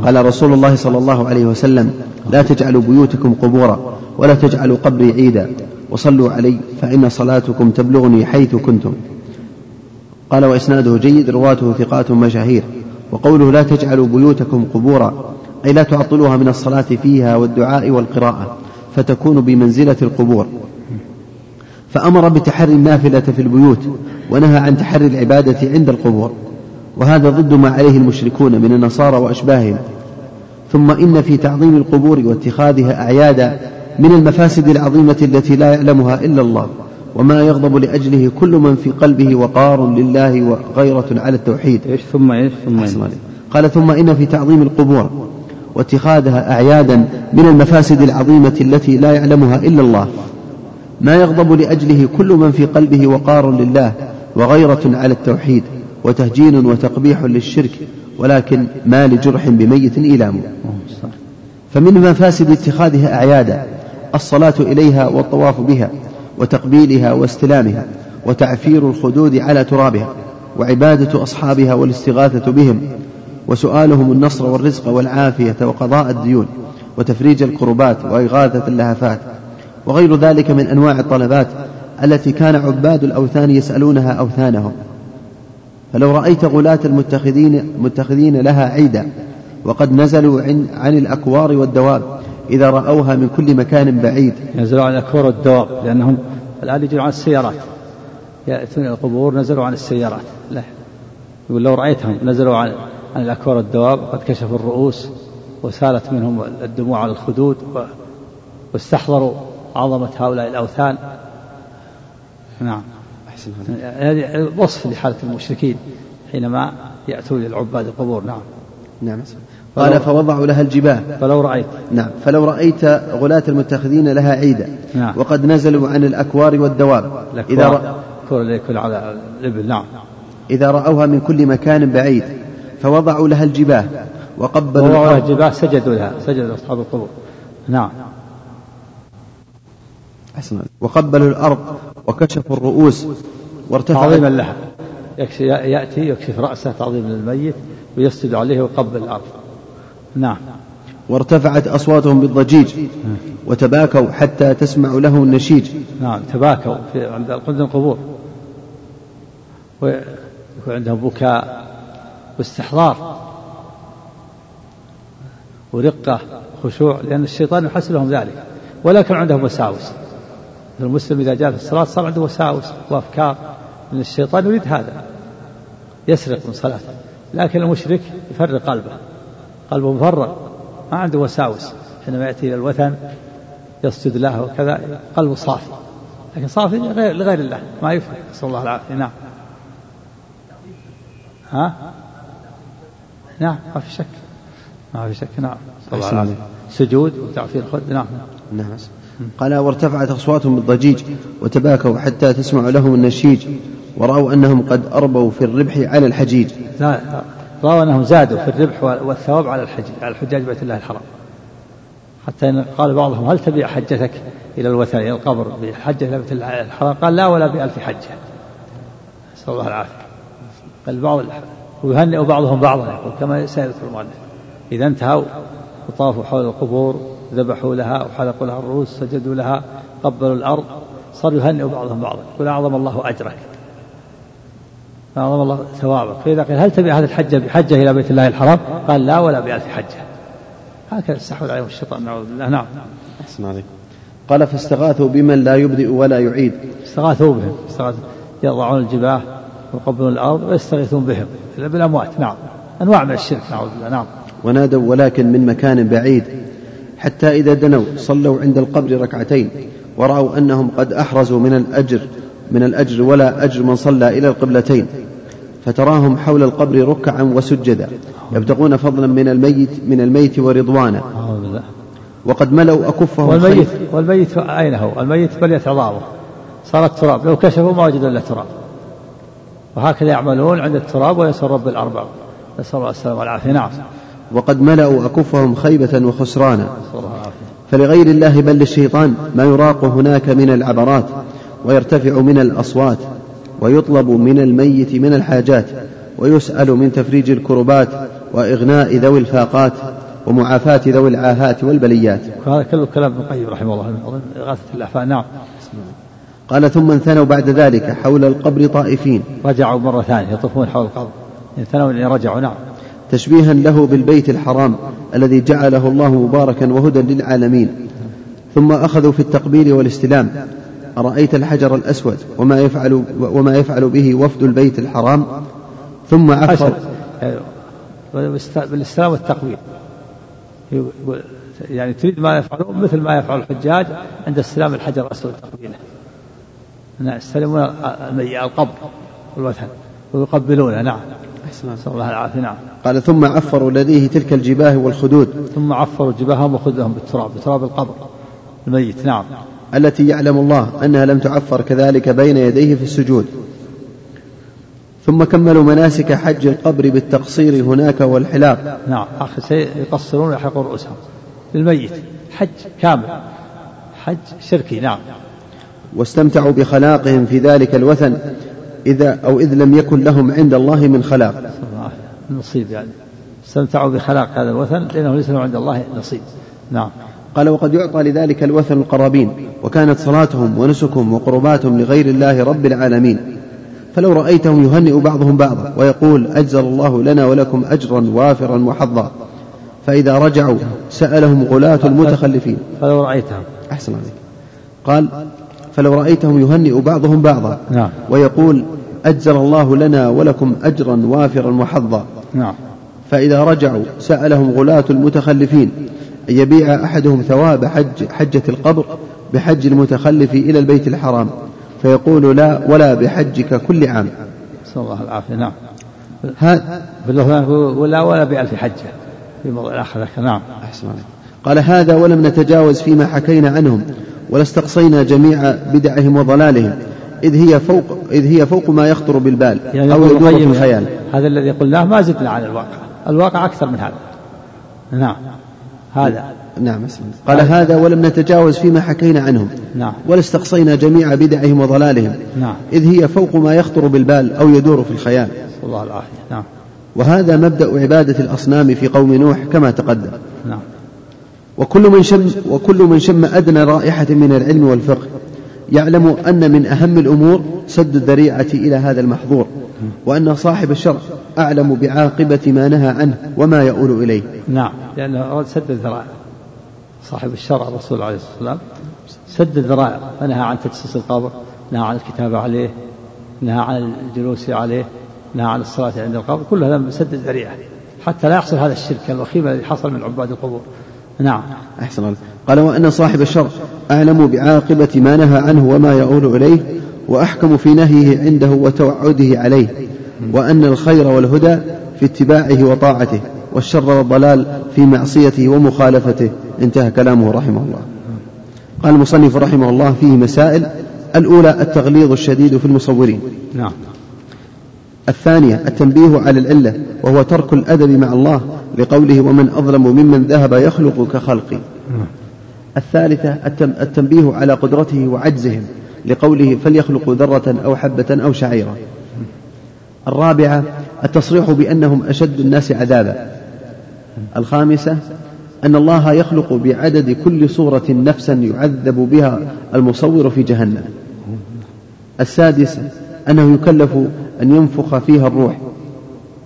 قال رسول الله صلى الله عليه وسلم لا تجعلوا بيوتكم قبورا ولا تجعلوا قبري عيدا وصلوا علي فإن صلاتكم تبلغني حيث كنتم. قال وإسناده جيد رواته ثقات مشاهير وقوله لا تجعلوا بيوتكم قبورا أي لا تعطلوها من الصلاة فيها والدعاء والقراءة فتكون بمنزلة القبور. فأمر بتحري النافلة في البيوت ونهى عن تحري العبادة عند القبور. وهذا ضد ما عليه المشركون من النصارى وأشباههم. ثم إن في تعظيم القبور واتخاذها أعيادا من المفاسد العظيمة التي لا يعلمها إلا الله وما يغضب لأجله كل من في قلبه وقار لله وغيرة على التوحيد. إيش ثم إيش ثم إيش. قال ثم إن في تعظيم القبور واتخاذها أعيادا من المفاسد العظيمة التي لا يعلمها إلا الله ما يغضب لأجله كل من في قلبه وقار لله وغيرة على التوحيد. وتهجين وتقبيح للشرك ولكن ما لجرح بميت إيلام فمن مفاسد اتخاذها أعيادا الصلاة إليها والطواف بها وتقبيلها واستلامها وتعفير الخدود على ترابها وعبادة أصحابها والاستغاثة بهم وسؤالهم النصر والرزق والعافية وقضاء الديون وتفريج الكربات وإغاثة اللهفات وغير ذلك من أنواع الطلبات التي كان عباد الأوثان يسألونها أوثانهم. فلو رأيت غلاة المتخذين متخذين لها عيدا وقد نزلوا عن, عن الأكوار والدواب إذا رأوها من كل مكان بعيد. نزلوا عن الأكوار والدواب لأنهم الآن يجوا عن السيارات. يأتون إلى القبور نزلوا عن السيارات. لا. يقول لو رأيتهم نزلوا عن عن الأكوار والدواب وقد كشفوا الرؤوس وسالت منهم الدموع على الخدود واستحضروا عظمة هؤلاء الأوثان. نعم. أحسن هذه وصف لحالة المشركين حينما يأتون للعباد القبور. نعم. نعم. قال فوضعوا لها الجباه فلو رأيت. نعم. فلو رأيت غلاة المتخذين لها عيدا. نعم. وقد نزلوا عن الأكوار والدواب. إذا, رأ... يكون على الإبل. نعم. إذا رأوها من كل مكان بعيد فوضعوا لها الجباه وقبلوا ووضعوا الأرض. الجباه سجدوا لها سجدوا أصحاب القبور. نعم. أحسن وقبلوا الأرض وكشفوا الرؤوس وارتفعت تعظيما لها يأتي يكشف رأسه تعظيما للميت ويسجد عليه ويقبل الأرض. نعم. وارتفعت أصواتهم بالضجيج وتباكوا حتى تسمع له النشيج. نعم تباكوا في عند القبور. ويكون عندهم بكاء واستحضار ورقة خشوع لأن الشيطان يحس لهم ذلك. ولا كان عندهم وساوس. المسلم إذا جاء في الصلاة صار عنده وساوس وأفكار. لأن الشيطان يريد هذا يسرق من صلاته. لكن المشرك يفرق قلبه. قلبه مفرغ ما عنده وساوس. حينما يأتي إلى الوثن يسجد له وكذا قلبه صافي. لكن صافي لغير, لغير الله ما يفرق. نسأل الله العافية. نعم. ها؟ نعم ما في شك. ما في شك. نعم. سجود وتعفير الخد. نعم. نعم قال وارتفعت أصواتهم بالضجيج وتباكوا حتى تسمع لهم النشيج ورأوا أنهم قد أربوا في الربح على الحجيج. لا رأوا أنهم زادوا في الربح والثواب على الحج على الحجاج بيت الله الحرام. حتى قال بعضهم هل تبيع حجتك إلى الوثن إلى القبر بحجة بيت الله الحرام؟ قال لا ولا بألف حجة. نسأل الله العافية. قال بعض ويهنئ بعضهم بعضا يقول كما سيذكر المؤلف إذا انتهوا وطافوا حول القبور ذبحوا لها وحلقوا لها الرؤوس سجدوا لها قبلوا الأرض. صاروا يهنئوا بعضهم بعضا يقول أعظم الله أجرك. أعظم الله ثوابك. فإذا قيل هل تبي هذه الحجة بحجة إلى بيت الله الحرام؟ قال لا ولا بألف حجة. هكذا استحوذ عليهم الشيطان نعوذ بالله. نعم. أحسن عليك قال فاستغاثوا بمن لا يبدئ ولا يعيد. استغاثوا بهم. استغاثوا يضعون الجباه ويقبلون الأرض ويستغيثون بهم بالأموات. نعم. أنواع من الشرك نعوذ بالله. نعم. ونادوا ولكن من مكان بعيد. حتى إذا دنوا صلوا عند القبر ركعتين ورأوا أنهم قد أحرزوا من الأجر من الأجر ولا أجر من صلى إلى القبلتين. فتراهم حول القبر ركعا وسجدا يبتغون فضلا من الميت من الميت ورضوانا. وقد ملأوا أكفهم والميت والميت أين هو؟ الميت بليت عظامه صار التراب لو كشفوا ما وجدوا إلا تراب وهكذا يعملون عند التراب ويسر رب الأربع. نسأل الله السلامة والعافية. نعم. وقد ملأوا أكفهم خيبة وخسرانا. فلغير الله بل للشيطان ما يراق هناك من العبرات ويرتفع من الأصوات ويطلب من الميت من الحاجات ويسأل من تفريج الكربات وإغناء ذوي الفاقات ومعافاة ذوي العاهات والبليات. هذا كله كلام ابن القيم رحمه الله إغاثة الأحفاد نعم. قال ثم انثنوا بعد ذلك حول القبر طائفين. رجعوا مرة ثانية يطوفون حول القبر. انثنوا يعني رجعوا. نعم. تشبيها له بالبيت الحرام الذي جعله الله مباركا وهدى للعالمين. ثم أخذوا في التقبيل والاستلام. أرأيت الحجر الأسود وما يفعل وما يفعل به وفد البيت الحرام؟ ثم عفر بالاستلام والتقبيل. يعني تريد ما يفعلون مثل ما يفعل الحجاج عند استلام الحجر الأسود تقبيله. نعم يستلمون القبر والوثن ويقبلونه نعم. نسأل الله العافية نعم. قال ثم عفروا لديه تلك الجباه والخدود. ثم عفروا جباههم وخدودهم بالتراب بتراب القبر الميت نعم. التي يعلم الله أنها لم تعفر كذلك بين يديه في السجود. ثم كملوا مناسك حج القبر بالتقصير هناك والحلاق نعم آخر شيء يقصرون ويحلقون رؤوسهم للميت. حج كامل حج شركي نعم. واستمتعوا بخلاقهم في ذلك الوثن. إذا أو إذ لم يكن لهم عند الله من خلاق. نصيب يعني. استمتعوا بخلاق هذا الوثن لأنه ليس لهم عند الله نصيب. نعم. قال وقد يعطى لذلك الوثن القرابين وكانت صلاتهم ونسكهم وقرباتهم لغير الله رب العالمين. فلو رأيتهم يهنئ بعضهم بعضا ويقول أجزل الله لنا ولكم أجرا وافرا وحظا. فإذا رجعوا سألهم غلاة المتخلفين. فلو رأيتهم. أحسن عليك. قال فلو رأيتهم يهنئ بعضهم بعضا نعم. ويقول أجزل الله لنا ولكم أجرا وافرا وحظا. نعم. فإذا رجعوا سألهم غلاة المتخلفين أن يبيع أحدهم ثواب حج حجة القبر بحج المتخلف إلى البيت الحرام. فيقول لا ولا بحجك كل عام. نسأل الله العافية. نعم. هذا ولا ولا بألف حجة. في موضوع الآخر نعم. أحسن قال هذا ولم نتجاوز فيما حكينا عنهم ولا استقصينا جميع بدعهم وضلالهم إذ هي فوق إذ هي فوق ما يخطر بالبال يعني أو يدور في الخيال. هذا الذي قلناه ما زدنا عن الواقع. الواقع أكثر من هذا. نعم. هذا. نعم قال هذا ولم نتجاوز فيما حكينا عنهم نعم. ولا استقصينا جميع بدعهم وضلالهم نعم. إذ هي فوق ما يخطر بالبال أو يدور في الخيال. الله العافية. نعم. وهذا مبدأ عبادة الأصنام في قوم نوح كما تقدم. نعم. وكل من شم وكل من شم أدنى رائحة من العلم والفقه. يعلم أن من أهم الأمور سد الذريعة إلى هذا المحظور وأن صاحب الشرع أعلم بعاقبة ما نهى عنه وما يؤول إليه. نعم. لأنه سد الذرائع. صاحب الشرع الرسول عليه الصلاة والسلام سد الذرائع فنهى عن تجسيس القبر نهى عن الكتابة عليه نهى عن الجلوس عليه نهى عن الصلاة عند القبر كل هذا سد الذريعة. حتى لا يحصل هذا الشرك الوخيم الذي حصل من عباد القبور. نعم. أحسن الله. قال وأن صاحب الشر أعلم بعاقبة ما نهى عنه وما يؤول إليه وأحكم في نهيه عنده وتوعده عليه وأن الخير والهدى في اتباعه وطاعته والشر والضلال في معصيته ومخالفته. انتهى كلامه رحمه الله. قال المصنف رحمه الله فيه مسائل الأولى التغليظ الشديد في المصورين. نعم. الثانية التنبيه على العلة وهو ترك الأدب مع الله لقوله ومن أظلم ممن ذهب يخلق كخلقي. الثالثة التنبيه على قدرته وعجزهم لقوله فليخلقوا ذرة أو حبة أو شعيرة الرابعة التصريح بأنهم أشد الناس عذابا. الخامسة أن الله يخلق بعدد كل صورة نفسا يعذب بها المصور في جهنم. السادسة أنه يكلف أن ينفخ فيها الروح.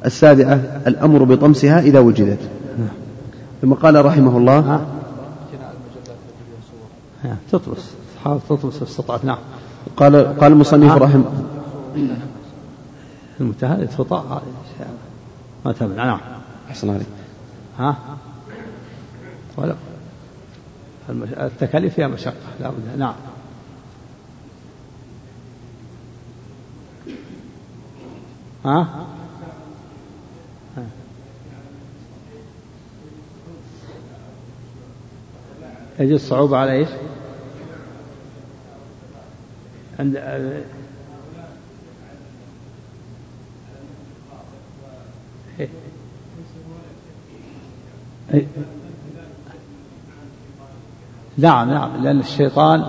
السابعة الأمر بطمسها إذا وجدت. ثم قال رحمه الله تطمس. تحاول تطمس استطعت. نعم. قال قال المصنف رحمه المنتهى الفطاء ما تمنع نعم. أحسن عليك. ها؟ ولو التكاليف فيها مشقة. لا بد نعم. ها؟ يجد صعوبة على إيش؟ عند. نعم نعم لأن الشيطان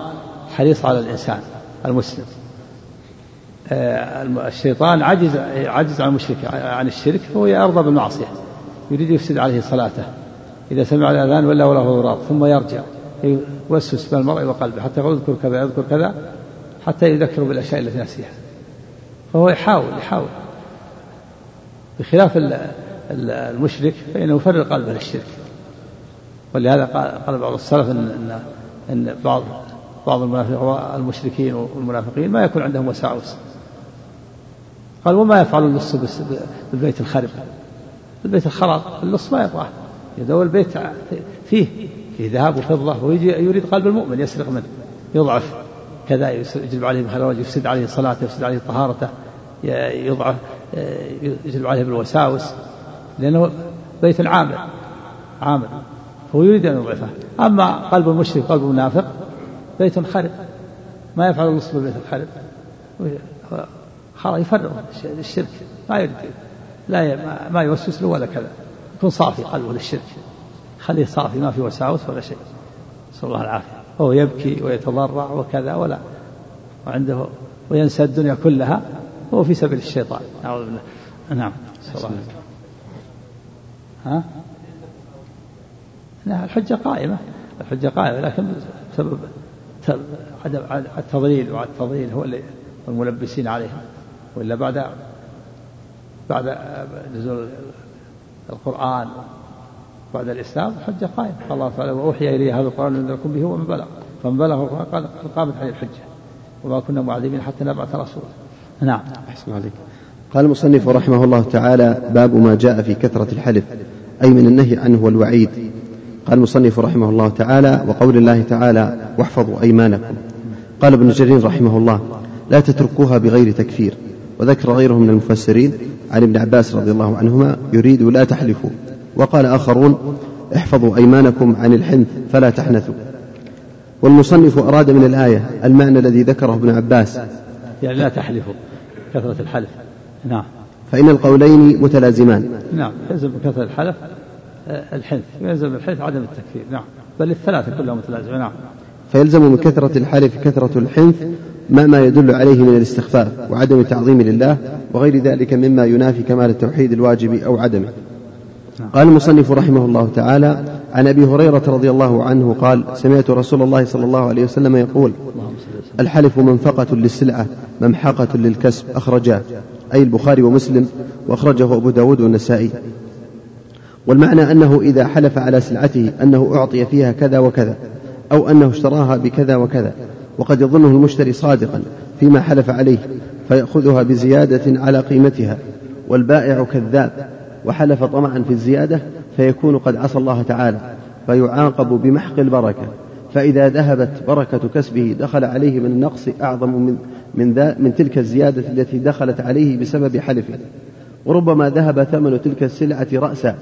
حريص على الإنسان المسلم الشيطان عجز عجز عن المشرك عن الشرك فهو يرضى بالمعصية يريد يفسد عليه صلاته إذا سمع الأذان ولا وله غراب ثم يرجع يوسوس بين المرء وقلبه حتى يقول اذكر كذا اذكر كذا حتى يذكره بالأشياء التي نسيها. فهو يحاول يحاول. بخلاف المشرك فإنه يفرغ قلبه للشرك. ولهذا قال بعض السلف إن, إن بعض بعض المشركين والمنافقين ما يكون عندهم وساوس. قال وما يفعل اللص بالبيت الخرب؟ البيت الخراب اللص ما يبغاه. إذا البيت فيه فيه ذهب وفضة ويجي يريد قلب المؤمن يسرق منه يضعف. كذا يجلب عليه بخلاوج يفسد عليه صلاته يفسد عليه طهارته يضعف يجلب عليه بالوساوس. لأنه بيت عامر عامر هو يريد أن يضعفه. أما قلب المشرك قلب المنافق بيت خرب ما يفعل اللص بالبيت الخرب خلاص يفرغ الشرك. ما يريد لا ما يوسوس له ولا كذا. يكون صافي قلبه للشرك. خليه صافي ما في وساوس ولا شيء. نسأل الله العافية. هو يبكي ويتضرع وكذا ولا. وعنده وينسى الدنيا كلها. هو في سبيل الشيطان. أعوذ بالله. نعم. نسأل الله ها؟ لا الحجة قائمة. الحجة قائمة لكن سبب عدم التضليل وعدم التضليل هو اللي الملبسين عليهم. وإلا بعد بعد نزول القرآن بعد الإسلام الحجة قائمة قال الله تعالى وأوحي إلي هذا القرآن لأنذركم به ومن بلغ. فمن بلغ القرآن قال قامت عليه الحجة. وما كنا معذبين حتى نبعث رسولا. نعم. أحسن عليك. قال المصنف رحمه الله تعالى باب ما جاء في كثرة الحلف أي من النهي عنه والوعيد. قال المصنف رحمه الله تعالى وقول الله تعالى واحفظوا أيمانكم. قال ابن جرير رحمه الله لا تتركوها بغير تكفير. وذكر غيره من المفسرين عن ابن عباس رضي الله عنهما يريد لا تحلفوا. وقال آخرون احفظوا أيمانكم عن الحنث فلا تحنثوا. والمصنف أراد من الآية المعنى الذي ذكره ابن عباس. يعني لا تحلفوا كثرة الحلف. نعم. فإن القولين متلازمان. نعم. يلزم كثرة الحلف الحنث. ويلزم الحنث عدم التكفير. نعم. بل الثلاثة كلها متلازمة. نعم. فيلزم من كثرة الحلف كثرة الحنث ما ما يدل عليه من الاستخفاف وعدم التعظيم لله وغير ذلك مما ينافي كمال التوحيد الواجب أو عدمه. نعم. قال المصنف رحمه الله تعالى عن أبي هريرة رضي الله عنه قال سمعت رسول الله صلى الله عليه وسلم يقول الحلف منفقة للسلعة ممحقة للكسب أخرجاه أي البخاري ومسلم وأخرجه أبو داود والنسائي. والمعنى أنه إذا حلف على سلعته أنه أعطي فيها كذا وكذا. أو أنه اشتراها بكذا وكذا. وقد يظنه المشتري صادقا فيما حلف عليه فيأخذها بزيادة على قيمتها. والبائع كذاب وحلف طمعا في الزيادة فيكون قد عصى الله تعالى فيعاقب بمحق البركة. فإذا ذهبت بركة كسبه دخل عليه من النقص أعظم من من, ذا من تلك الزيادة التي دخلت عليه بسبب حلفه. وربما ذهب ثمن تلك السلعة رأسا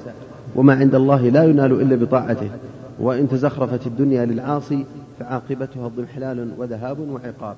وما عند الله لا ينال إلا بطاعته. وإن تزخرفت الدنيا للعاصي فعاقبتها اضمحلال وذهاب وعقاب.